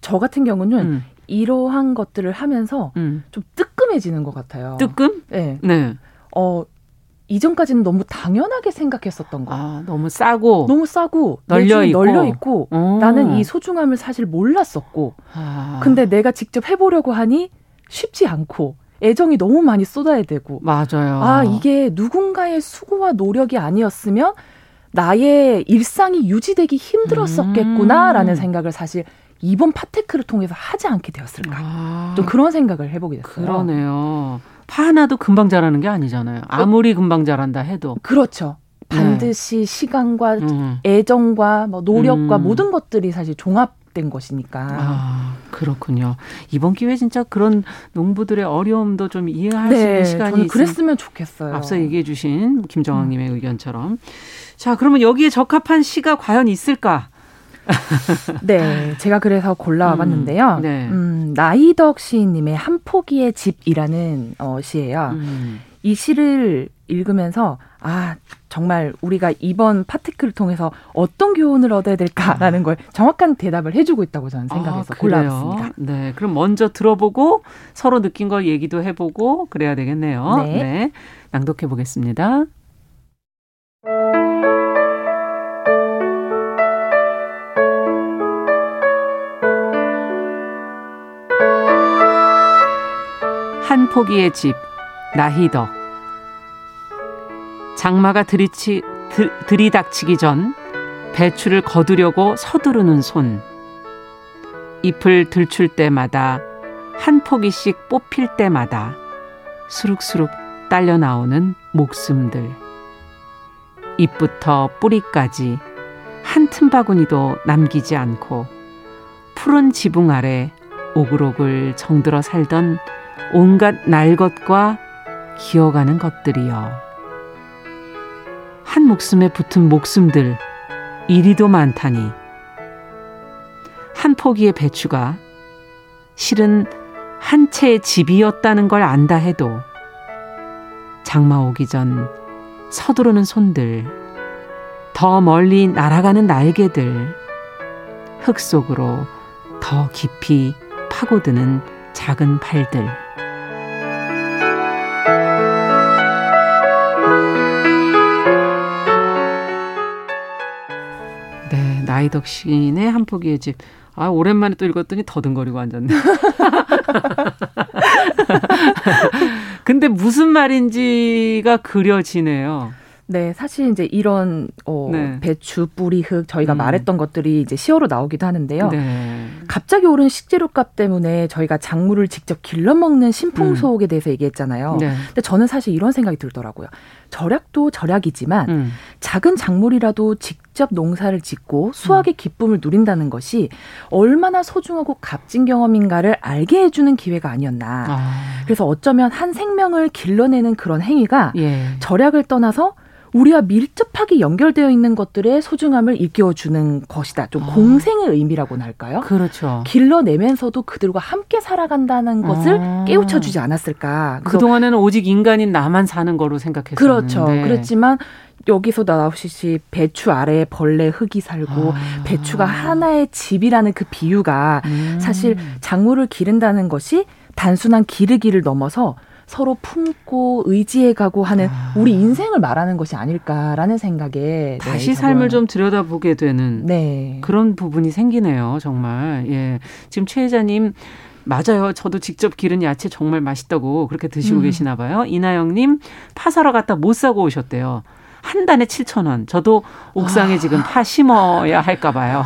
저 같은 경우는 음, 이러한 것들을 하면서 음. 좀 뜨끔해지는 것 같아요. 뜨끔? 네. 네. 어, 이전까지는 너무 당연하게 생각했었던 거. 아, 너무 싸고 너무 싸고 널려 있고. 널려 있고 어. 나는 이 소중함을 사실 몰랐었고 아, 근데 내가 직접 해보려고 하니 쉽지 않고 애정이 너무 많이 쏟아야 되고 맞아요. 아 이게 누군가의 수고와 노력이 아니었으면 나의 일상이 유지되기 힘들었었겠구나라는 음. 생각을 사실 이번 파테크를 통해서 하지 않게 되었을까 아, 좀 그런 생각을 해보게 됐어요. 그러네요. 파 하나도 금방 자라는 게 아니잖아요. 아무리 금방 자란다 해도. 그렇죠. 반드시 시간과 음. 애정과 뭐 노력과 음. 모든 것들이 사실 종합된 것이니까. 아, 그렇군요. 이번 기회에 진짜 그런 농부들의 어려움도 좀 이해할 수 있는 시간이 저는 그랬으면 좋겠어요. 앞서 얘기해 주신 김정학님의 의견처럼. 자, 그러면 여기에 적합한 시가 과연 있을까? 네, 제가 그래서 골라와 음, 봤는데요. 네. 음, 나이덕 시인님의 한 포기의 집이라는 어, 시예요. 음. 이 시를 읽으면서 아 정말 우리가 이번 파테크를 통해서 어떤 교훈을 얻어야 될까라는 걸 정확한 대답을 해주고 있다고 저는 생각해서 아? 골라봤습니다. 네, 그럼 먼저 들어보고 서로 느낀 걸 얘기도 해보고 그래야 되겠네요. 네. 낭독해 보겠습니다. 한 포기의 집 나희덕 장마가 들이치, 들, 들이닥치기 전 배추를 거두려고 서두르는 손. 잎을 들출 때마다 한 포기씩 뽑힐 때마다 수룩수룩 딸려 나오는 목숨들. 잎부터 뿌리까지 한 틈바구니도 남기지 않고 푸른 지붕 아래 오글오글 정들어 살던 온갖 날 것과 기어가는 것들이여. 한 목숨에 붙은 목숨들 이리도 많다니. 한 포기의 배추가 실은 한 채의 집이었다는 걸 안다 해도 장마 오기 전 서두르는 손들 더 멀리 날아가는 날개들 흙 속으로 더 깊이 파고드는 작은 팔들 라이덕신의 한 포기의 집. 아, 오랜만에 또 읽었더니 더듬거리고 앉았네. 근데 무슨 말인지가 그려지네요. 네, 사실 이제 이런 어 네. 배추, 뿌리, 흙 저희가 음. 말했던 것들이 이제 시어로 나오기도 하는데요. 네. 갑자기 오른 식재료값 때문에 저희가 작물을 직접 길러 먹는 신풍속에 음. 대해서 얘기했잖아요. 네. 근데 저는 사실 이런 생각이 들더라고요. 절약도 절약이지만 음. 작은 작물이라도 직접 농사를 짓고 수확의 음. 기쁨을 누린다는 것이 얼마나 소중하고 값진 경험인가를 알게 해주는 기회가 아니었나. 아. 그래서 어쩌면 한 생명을 길러내는 그런 행위가 예. 절약을 떠나서 우리와 밀접하게 연결되어 있는 것들의 소중함을 일깨워주는 것이다. 좀 아. 공생의 의미라고나 할까요? 그렇죠. 길러내면서도 그들과 함께 살아간다는 것을 아. 깨우쳐주지 않았을까. 그동안에는 오직 인간인 나만 사는 거로 생각했었는데. 그렇죠. 그렇지만 여기서 나오시지 배추 아래에 벌레 흙이 살고 아. 배추가 하나의 집이라는 그 비유가 음. 사실 작물을 기른다는 것이 단순한 기르기를 넘어서 서로 품고 의지해가고 하는 아. 우리 인생을 말하는 것이 아닐까라는 생각에 네, 다시 네, 삶을 좀 들여다보게 되는 네. 그런 부분이 생기네요. 정말 예 지금 최 회장님 맞아요. 저도 직접 기른 야채 정말 맛있다고 그렇게 드시고 음. 계시나 봐요. 이나영님 파 사러 갔다 못 사고 오셨대요. 한 단에 7천 원. 저도 옥상에 아. 지금 파 심어야 할까 봐요.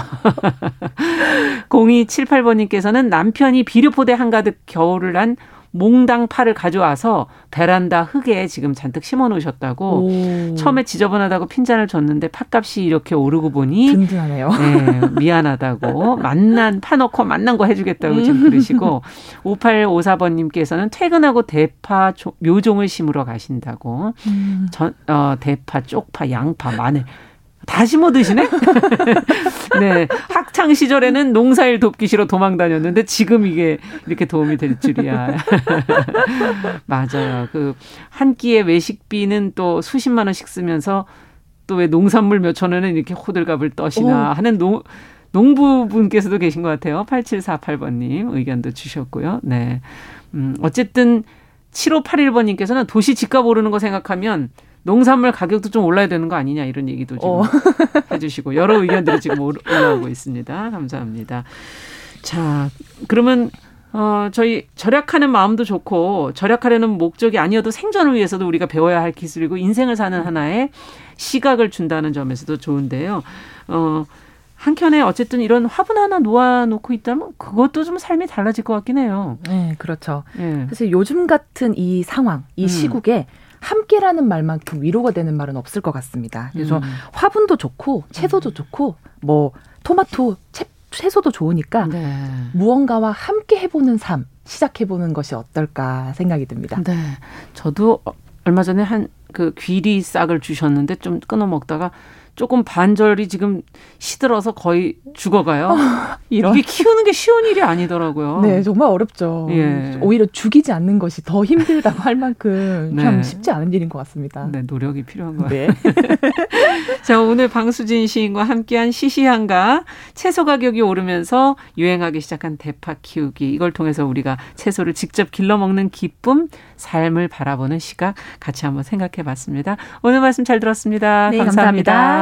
0278번님께서는 남편이 비료포대 한가득 겨울을 난 몽당 파를 가져와서 베란다 흙에 지금 잔뜩 심어 놓으셨다고 오. 처음에 지저분하다고 핀잔을 줬는데 팥값이 이렇게 오르고 보니 든든하네요. 네, 미안하다고 만난 파 넣고 만난 거 해주겠다고 지금 그러시고 5854번님께서는 퇴근하고 대파 묘종을 심으러 가신다고 음. 전, 어, 대파, 쪽파, 양파, 마늘 다 심어 드시네? 네. 학창 시절에는 농사일 돕기 싫어 도망 다녔는데 지금 이게 이렇게 도움이 될 줄이야. 맞아요. 그 한 끼에 외식비는 또 수십만 원씩 쓰면서 또 왜 농산물 몇천 원은 이렇게 호들갑을 떠시나 오. 하는 농, 농부분께서도 계신 것 같아요. 8748번님 의견도 주셨고요. 네. 음, 어쨌든 7581번님께서는 도시 집값 오르는 거 생각하면 농산물 가격도 좀 올라야 되는 거 아니냐 이런 얘기도 지금 어. 해주시고 여러 의견들이 지금 올라오고 있습니다. 감사합니다. 자, 그러면 어, 저희 절약하는 마음도 좋고 절약하려는 목적이 아니어도 생존을 위해서도 우리가 배워야 할 기술이고 인생을 사는 하나의 시각을 준다는 점에서도 좋은데요. 어, 한켠에 어쨌든 이런 화분 하나 놓아놓고 있다면 그것도 좀 삶이 달라질 것 같긴 해요. 네, 그렇죠. 네. 사실 요즘 같은 이 상황, 이 음. 시국에 함께라는 말만큼 위로가 되는 말은 없을 것 같습니다. 그래서 음. 화분도 좋고 채소도 음. 좋고 뭐 토마토 채, 채소도 좋으니까 네. 무언가와 함께 해보는 삶 시작해보는 것이 어떨까 생각이 듭니다. 네, 저도 얼마 전에 한 그 귀리 싹을 주셨는데 좀 끊어 먹다가 조금 반절이 지금 시들어서 거의 죽어가요. 어, 이게 키우는 게 쉬운 일이 아니더라고요. 네, 정말 어렵죠. 예. 오히려 죽이지 않는 것이 더 힘들다고 할 만큼 네. 참 쉽지 않은 일인 것 같습니다. 네, 노력이 필요한 거예요. 네. 자, 오늘 방수진 시인과 함께한 시시한가 채소 가격이 오르면서 유행하기 시작한 대파 키우기 이걸 통해서 우리가 채소를 직접 길러 먹는 기쁨, 삶을 바라보는 시각 같이 한번 생각해 봤습니다. 오늘 말씀 잘 들었습니다. 네, 감사합니다. 감사합니다.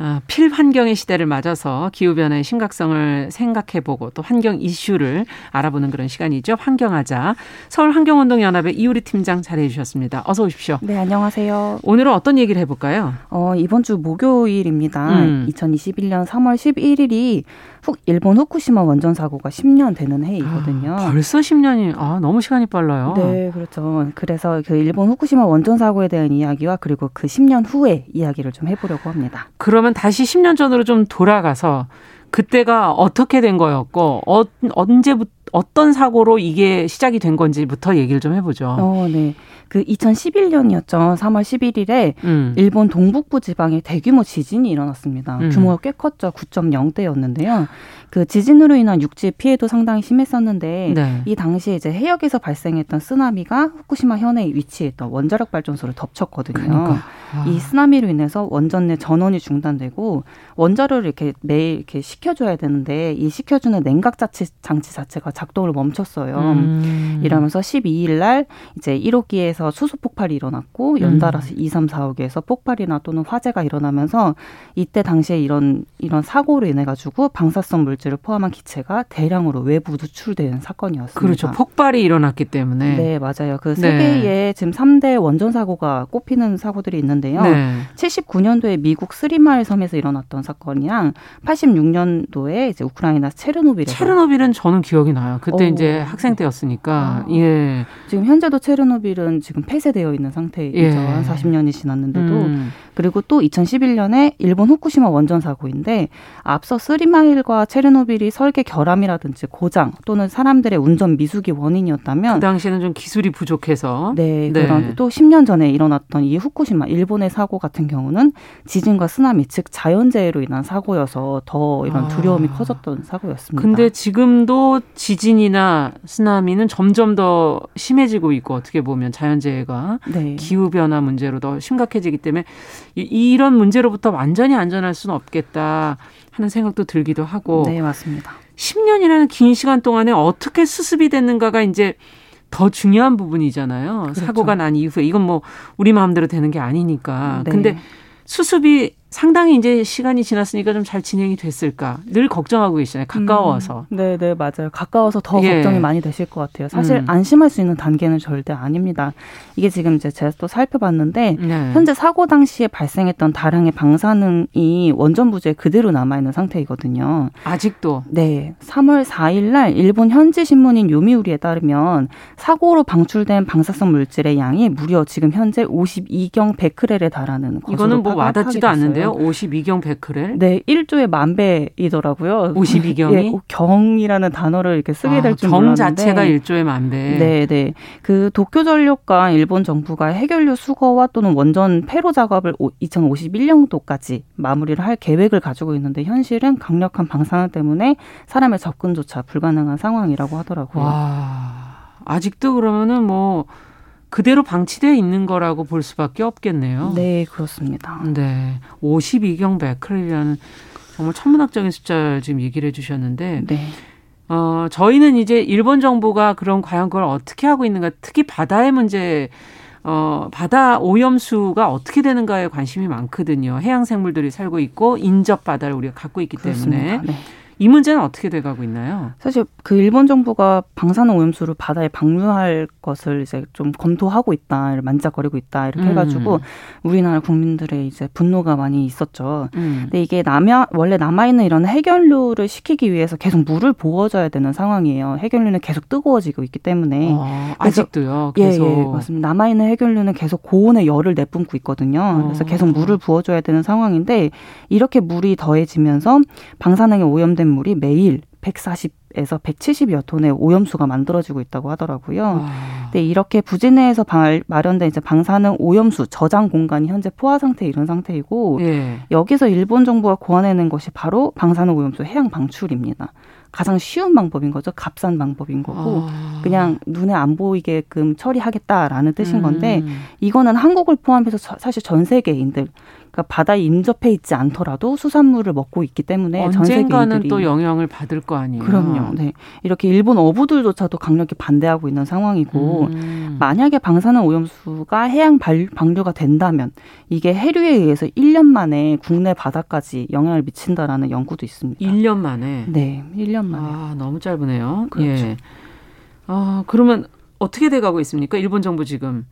어, 필환경의 시대를 맞아서 기후변화의 심각성을 생각해보고 또 환경 이슈를 알아보는 그런 시간이죠. 환경하자. 서울환경운동연합의 이우리 팀장 자리해 주셨습니다. 어서 오십시오. 네, 안녕하세요. 오늘은 어떤 얘기를 해볼까요? 어, 이번 주 목요일입니다. 음. 2021년 3월 11일이 후, 일본 후쿠시마 원전 사고가 10년 되는 해이거든요. 아, 벌써 10년이 아 너무 시간이 빨라요. 네, 그렇죠. 그래서 그 일본 후쿠시마 원전 사고에 대한 이야기와 그리고 그 10년 후의 이야기를 좀 해보려고 합니다. 그러면 다시 10년 전으로 좀 돌아가서 그때가 어떻게 된 거였고 어, 언제부터 어떤 사고로 이게 시작이 된 건지부터 얘기를 좀 해보죠. 어, 네. 그 2011년이었죠. 3월 11일에 음. 일본 동북부 지방에 대규모 지진이 일어났습니다. 음. 규모가 꽤 컸죠. 9.0대였는데요. 그 지진으로 인한 육지 피해도 상당히 심했었는데 네. 이 당시에 이제 해역에서 발생했던 쓰나미가 후쿠시마 현해에 위치했던 원자력 발전소를 덮쳤거든요. 그러니까. 아. 이 쓰나미로 인해서 원전 내 전원이 중단되고 원자로를 이렇게 매일 이렇게 식혀줘야 되는데 이 식혀주는 냉각 자체 장치 자체가 작동을 멈췄어요. 음. 이러면서 12일 날 이제 1호기에서 수소 폭발이 일어났고 음. 연달아서 음. 2, 3, 4호기에서 폭발이나 또는 화재가 일어나면서 이때 당시에 이런 이런 사고로 인해 가지고 방사성 물 물질을 포함한 기체가 대량으로 외부 누출된 사건이었습니다. 그렇죠. 폭발이 일어났기 때문에. 네, 맞아요. 그 세계에 네. 지금 3대 원전 사고가 꼽히는 사고들이 있는데 요. 네. 79년도에 미국 스리마일 섬에서 일어났던 사건이랑 86년도에 이제 우크라이나 체르노빌에서 체르노빌은 저는 기억이 나요. 그때 오. 이제 학생 때였으니까. 아. 예. 지금 현재도 체르노빌은 지금 폐쇄되어 있는 상태이죠. 예. 한 40년이 지났는데도 음. 그리고 또 2011년에 일본 후쿠시마 원전 사고인데 앞서 쓰리마일과 체르노빌이 설계 결함이라든지 고장 또는 사람들의 운전 미숙이 원인이었다면 그 당시에는 좀 기술이 부족해서 네, 네. 그런 또 10년 전에 일어났던 이 후쿠시마 일본 의 사고 같은 경우는 지진과 쓰나미 즉 자연재해로 인한 사고여서 더 이런 아. 두려움이 아. 커졌던 사고였습니다. 근데 지금도 지진이나 쓰나미는 점점 더 심해지고 있고 어떻게 보면 자연재해가 네. 기후 변화 문제로 더 심각해지기 때문에 이런 문제로부터 완전히 안전할 수는 없겠다 하는 생각도 들기도 하고. 네, 맞습니다. 10년이라는 긴 시간 동안에 어떻게 수습이 됐는가가 이제 더 중요한 부분이잖아요. 그렇죠. 사고가 난 이후에 이건 뭐 우리 마음대로 되는 게 아니니까. 네. 근데 수습이 상당히 이제 시간이 지났으니까 좀 잘 진행이 됐을까 늘 걱정하고 계시잖아요. 가까워서. 음, 네, 네, 맞아요. 가까워서 더 예. 걱정이 많이 되실 것 같아요. 사실 음. 안심할 수 있는 단계는 절대 아닙니다. 이게 지금 이제 제가 또 살펴봤는데 네. 현재 사고 당시에 발생했던 다량의 방사능이 원전 부지에 그대로 남아 있는 상태이거든요. 아직도. 네, 3월 4일 날 일본 현지 신문인 요미우리에 따르면 사고로 방출된 방사성 물질의 양이 무려 지금 현재 52경 베크렐에 달하는 것으로 이거는 뭐 와닿지도 않는데 요. 그래요? 52경 베크렐? 네, 1조의 만 배이더라고요. 52경이? 예, 경이라는 단어를 이렇게 쓰게 아, 될줄 몰랐는데. 경 자체가 1조의 만 배. 네, 네. 그 도쿄전력과 일본 정부가 해결료 수거와 또는 원전 폐로 작업을 2051년도까지 마무리를 할 계획을 가지고 있는데 현실은 강력한 방사능 때문에 사람의 접근조차 불가능한 상황이라고 하더라고요. 와, 아직도 그러면은 뭐 그대로 방치되어 있는 거라고 볼 수밖에 없겠네요. 네, 그렇습니다. 네. 52경 베크렐이라는 정말 천문학적인 숫자를 지금 얘기를 해 주셨는데 네. 어, 저희는 이제 일본 정부가 그런 과연 그걸 어떻게 하고 있는가 특히 바다의 문제 어, 바다 오염수가 어떻게 되는가에 관심이 많거든요. 해양 생물들이 살고 있고 인접 바다를 우리가 갖고 있기 그렇습니다. 때문에 네. 이 문제는 어떻게 돼가고 있나요? 사실 그 일본 정부가 방사능 오염수를 바다에 방류할 것을 이제 좀 검토하고 있다, 만작거리고 있다 이렇게 음. 해가지고 우리나라 국민들의 이제 분노가 많이 있었죠. 음. 근데 이게 남아 원래 남아 있는 이런 해결류를 시키기 위해서 계속 물을 부어줘야 되는 상황이에요. 해결류는 계속 뜨거워지고 있기 때문에 어, 아직도요. 계속 예, 예, 맞습니다. 남아 있는 해결류는 계속 고온의 열을 내뿜고 있거든요. 그래서 계속 어. 물을 부어줘야 되는 상황인데 이렇게 물이 더해지면서 방사능에 오염된 물이 매일 140에서 170여 톤의 오염수가 만들어지고 있다고 하더라고요. 와. 근데 이렇게 부지 내에서 마련된 이제 방사능 오염수 저장 공간이 현재 포화 상태에 이른 상태이고 예. 여기서 일본 정부가 고안해낸 것이 바로 방사능 오염수 해양 방출입니다. 가장 쉬운 방법인 거죠. 값싼 방법인 거고 아. 그냥 눈에 안 보이게끔 처리하겠다라는 뜻인 건데 음. 이거는 한국을 포함해서 사실 전 세계인들 그러니까 바다에 임접해 있지 않더라도 수산물을 먹고 있기 때문에 언젠가는 또 영향을 받을 거 아니에요. 그럼요. 네. 이렇게 일본 어부들조차도 강력히 반대하고 있는 상황이고 음. 만약에 방사능 오염수가 해양 방류가 된다면 이게 해류에 의해서 1년 만에 국내 바다까지 영향을 미친다라는 연구도 있습니다. 1년 만에. 네. 1년 만에. 아, 너무 짧으네요. 그렇죠. 예. 아, 그러면 어떻게 돼 가고 있습니까? 일본 정부 지금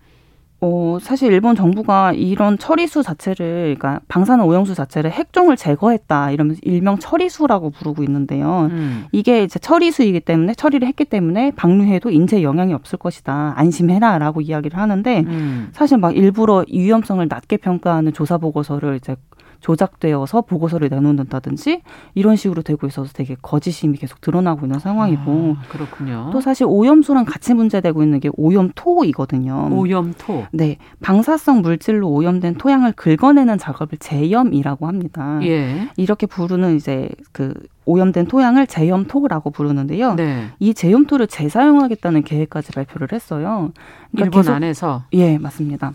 어, 사실 일본 정부가 이런 처리수 자체를, 그러니까 방사능 오염수 자체를 핵종을 제거했다, 이러면서 일명 처리수라고 부르고 있는데요. 음. 이게 이제 처리수이기 때문에, 처리를 했기 때문에 방류해도 인체에 영향이 없을 것이다. 안심해라. 라고 이야기를 하는데, 음. 사실 막 일부러 위험성을 낮게 평가하는 조사 보고서를 이제 조작되어서 보고서를 내놓는다든지 이런 식으로 되고 있어서 되게 거짓임이 계속 드러나고 있는 상황이고 아, 그렇군요. 또 사실 오염수랑 같이 문제되고 있는 게 오염토이거든요. 오염토. 네, 방사성 물질로 오염된 토양을 긁어내는 작업을 재염이라고 합니다. 예. 이렇게 부르는 이제 그 오염된 토양을 재염토라고 부르는데요. 네. 이 재염토를 재사용하겠다는 계획까지 발표를 했어요. 그러니까 일본 계속, 안에서 예, 맞습니다.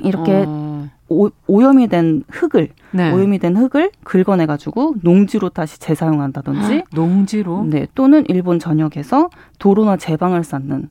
이렇게 어... 오, 오염이 된 흙을 네. 오염이 된 흙을 긁어내 가지고 농지로 다시 재사용한다든지 농지로 네 또는 일본 전역에서 도로나 제방을 쌓는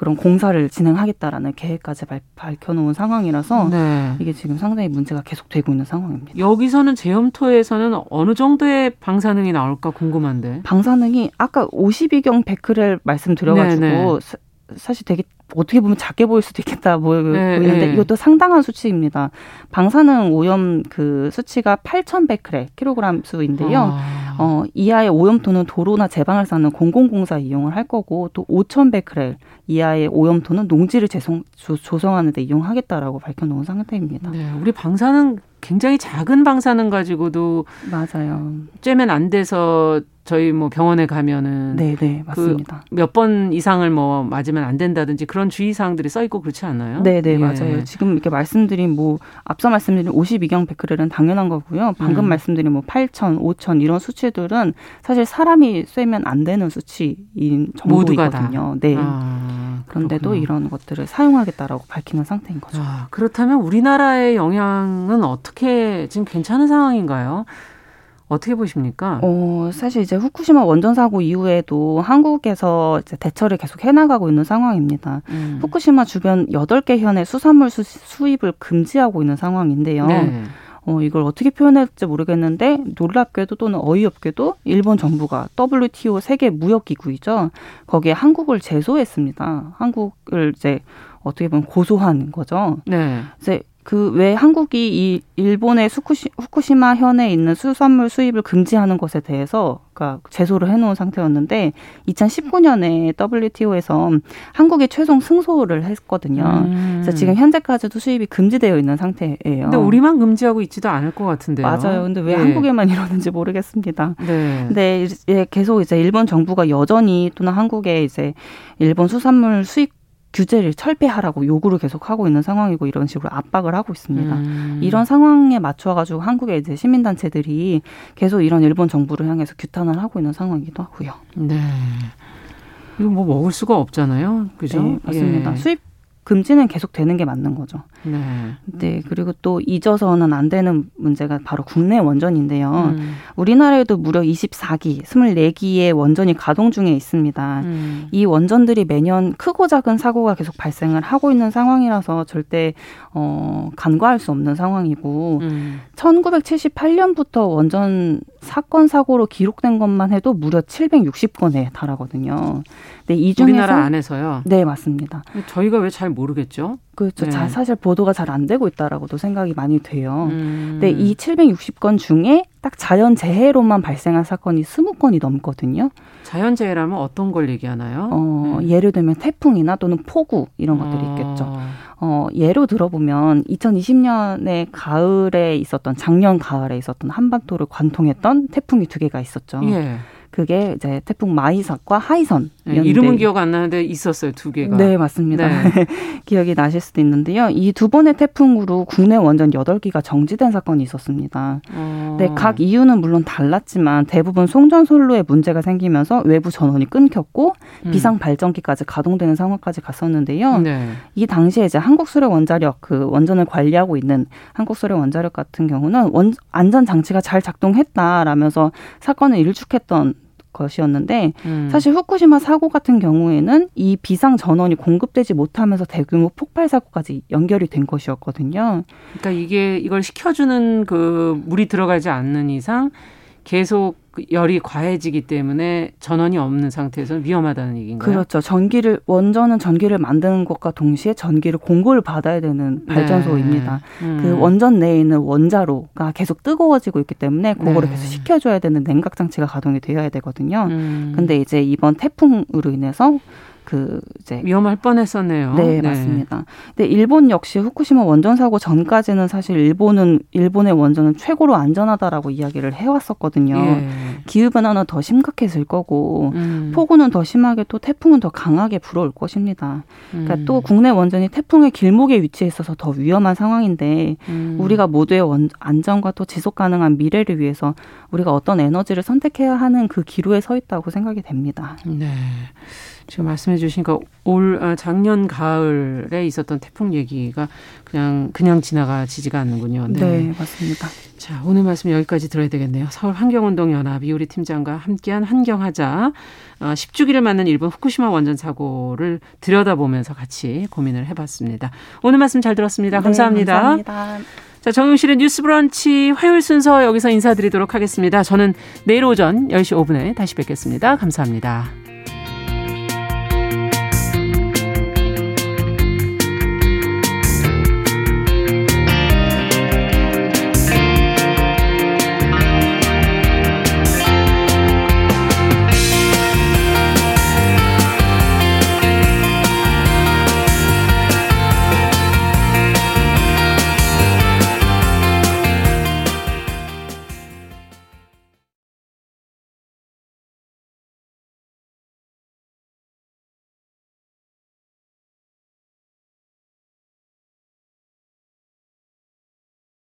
그런 공사를 진행하겠다라는 계획까지 발, 밝혀놓은 상황이라서 네. 이게 지금 상당히 문제가 계속되고 있는 상황입니다. 여기서는 제염토에서는 어느 정도의 방사능이 나올까 궁금한데. 방사능이 아까 52경 베크렐 말씀드려가지고 네, 네. 사, 사실 되게 어떻게 보면 작게 보일 수도 있겠다 뭐 네, 보이는데 네. 이것도 상당한 수치입니다. 방사능 오염 그 수치가 8,100크레 킬로그램 수인데요. 아. 어, 이하의 오염토는 도로나 제방을 쌓는 공공공사 이용을 할 거고 또 5,100크레 이하의 오염토는 농지를 재성, 조성하는 데 이용하겠다라고 밝혀놓은 상태입니다. 네, 우리 방사능 굉장히 작은 방사능 가지고도 맞아요. 쬐면 안 돼서 저희 뭐 병원에 가면은 네네 네, 그 맞습니다. 그 몇 번 이상을 뭐 맞으면 안 된다든지 그런 주의 사항들이 써 있고 그렇지 않나요? 네네 네, 예. 맞아요. 지금 이렇게 말씀드린 뭐 앞서 말씀드린 52경 베크렐은 당연한 거고요. 방금 음. 말씀드린 뭐 8천, 5천 이런 수치들은 사실 사람이 쐬면 안 되는 수치인 정도이거든요. 네. 아, 그런데도 이런 것들을 사용하겠다라고 밝히는 상태인 거죠. 아, 그렇다면 우리나라의 영향은 어떻게 지금 괜찮은 상황인가요? 어떻게 보십니까? 어, 사실 이제 후쿠시마 원전 사고 이후에도 한국에서 이제 대처를 계속 해나가고 있는 상황입니다. 음. 후쿠시마 주변 8개 현의 수산물 수, 수입을 금지하고 있는 상황인데요. 네. 어, 이걸 어떻게 표현할지 모르겠는데 놀랍게도 또는 어이없게도 일본 정부가 WTO 세계 무역기구이죠. 거기에 한국을 제소했습니다. 한국을 이제 어떻게 보면 고소한 거죠. 네. 이제 그왜 한국이 이 일본의 후쿠시, 후쿠시마 현에 있는 수산물 수입을 금지하는 것에 대해서 그러니까 제소를 해놓은 상태였는데 2019년에 WTO에서 한국이 최종 승소를 했거든요. 음. 그래서 지금 현재까지도 수입이 금지되어 있는 상태예요. 근데 우리만 금지하고 있지도 않을 것 같은데요. 맞아요. 근데 왜 네. 한국에만 이러는지 모르겠습니다. 네. 근데 계속 이제 일본 정부가 여전히 또는 한국에 이제 일본 수산물 수입 규제를 철폐하라고 요구를 계속 하고 있는 상황이고 이런 식으로 압박을 하고 있습니다. 음. 이런 상황에 맞춰 가지고 한국의 이제 시민 단체들이 계속 이런 일본 정부를 향해서 규탄을 하고 있는 상황이기도 하고요. 네. 이거 뭐 먹을 수가 없잖아요. 그죠? 네, 맞습니다. 예. 수입 금지는 계속 되는 게 맞는 거죠. 네. 네. 그리고 또 잊어서는 안 되는 문제가 바로 국내 원전인데요. 음. 우리나라에도 무려 24기, 24기의 원전이 가동 중에 있습니다. 음. 이 원전들이 매년 크고 작은 사고가 계속 발생을 하고 있는 상황이라서 절대 어 간과할 수 없는 상황이고 음. 1978년부터 원전 사건 사고로 기록된 것만 해도 무려 760건에 달하거든요. 네, 이 중에서 우리나라 안에서요. 네, 맞습니다. 저희가 왜 잘 모르겠죠? 그렇죠. 네. 사실 보도가 잘 안 되고 있다라고도 생각이 많이 돼요. 음. 근데 이 760건 중에 딱 자연 재해로만 발생한 사건이 20건이 넘거든요. 자연 재해라면 어떤 걸 얘기하나요? 어, 네. 예를 들면 태풍이나 또는 폭우 이런 것들이 어. 있겠죠. 어, 예로 들어보면 2020년에 가을에 있었던 작년 가을에 있었던 한반도를 관통했던 태풍이 두 개가 있었죠. 예. 그게 이제 태풍 마이삭과 하이선. 네, 이름은 기억 안 나는데 있었어요 두 개가. 네 맞습니다. 네. 기억이 나실 수도 있는데요. 이 두 번의 태풍으로 국내 원전 여덟 기가 정지된 사건이 있었습니다. 어. 네, 각 이유는 물론 달랐지만 대부분 송전 솔로에 문제가 생기면서 외부 전원이 끊겼고 음. 비상 발전기까지 가동되는 상황까지 갔었는데요. 네. 이 당시에 이제 한국수력 원자력 그 원전을 관리하고 있는 한국수력 원자력 같은 경우는 원 안전 장치가 잘 작동했다라면서 사건을 일축했던 것이었는데 음. 사실 후쿠시마 사고 같은 경우에는 이 비상 전원이 공급되지 못하면서 대규모 폭발 사고까지 연결이 된 것이었거든요. 그러니까 이게 이걸 시켜주는 그 물이 들어가지 않는 이상 계속 그 열이 과해지기 때문에 전원이 없는 상태에서 위험하다는 얘기인가요? 그렇죠. 전기를 원전은 전기를 만드는 것과 동시에 전기를 공급을 받아야 되는 발전소입니다. 네. 음. 그 원전 내에 있는 원자로가 계속 뜨거워지고 있기 때문에 그거를 네. 계속 식혀줘야 되는 냉각 장치가 가동이 되어야 되거든요. 음. 근데 이제 이번 태풍으로 인해서 그 이제 위험할 뻔했었네요. 네, 네, 맞습니다. 근데 일본 역시 후쿠시마 원전 사고 전까지는 사실 일본은 일본의 원전은 최고로 안전하다라고 이야기를 해왔었거든요. 예. 기후 변화는 더 심각해질 거고 음. 폭우는 더 심하게 또 태풍은 더 강하게 불어올 것입니다. 그러니까 음. 또 국내 원전이 태풍의 길목에 위치해 있어서 더 위험한 상황인데 음. 우리가 모두의 원, 안전과 또 지속 가능한 미래를 위해서 우리가 어떤 에너지를 선택해야 하는 그 기로에 서 있다고 생각이 됩니다. 네. 지금 말씀 해 주시니까 올 아, 작년 가을에 있었던 태풍 얘기가 그냥 그냥 지나가지지가 않는군요. 네. 네, 맞습니다. 자, 오늘 말씀 여기까지 들어야 되겠네요. 서울 환경운동 연합 이우리 팀장과 함께한 환경하자 어, 10주기를 맞는 일본 후쿠시마 원전 사고를 들여다보면서 같이 고민을 해봤습니다. 오늘 말씀 잘 들었습니다. 네, 감사합니다. 감사합니다. 자, 정용실의 뉴스 브런치 화요일 순서 여기서 인사드리도록 하겠습니다. 저는 내일 오전 10시 5분에 다시 뵙겠습니다. 감사합니다.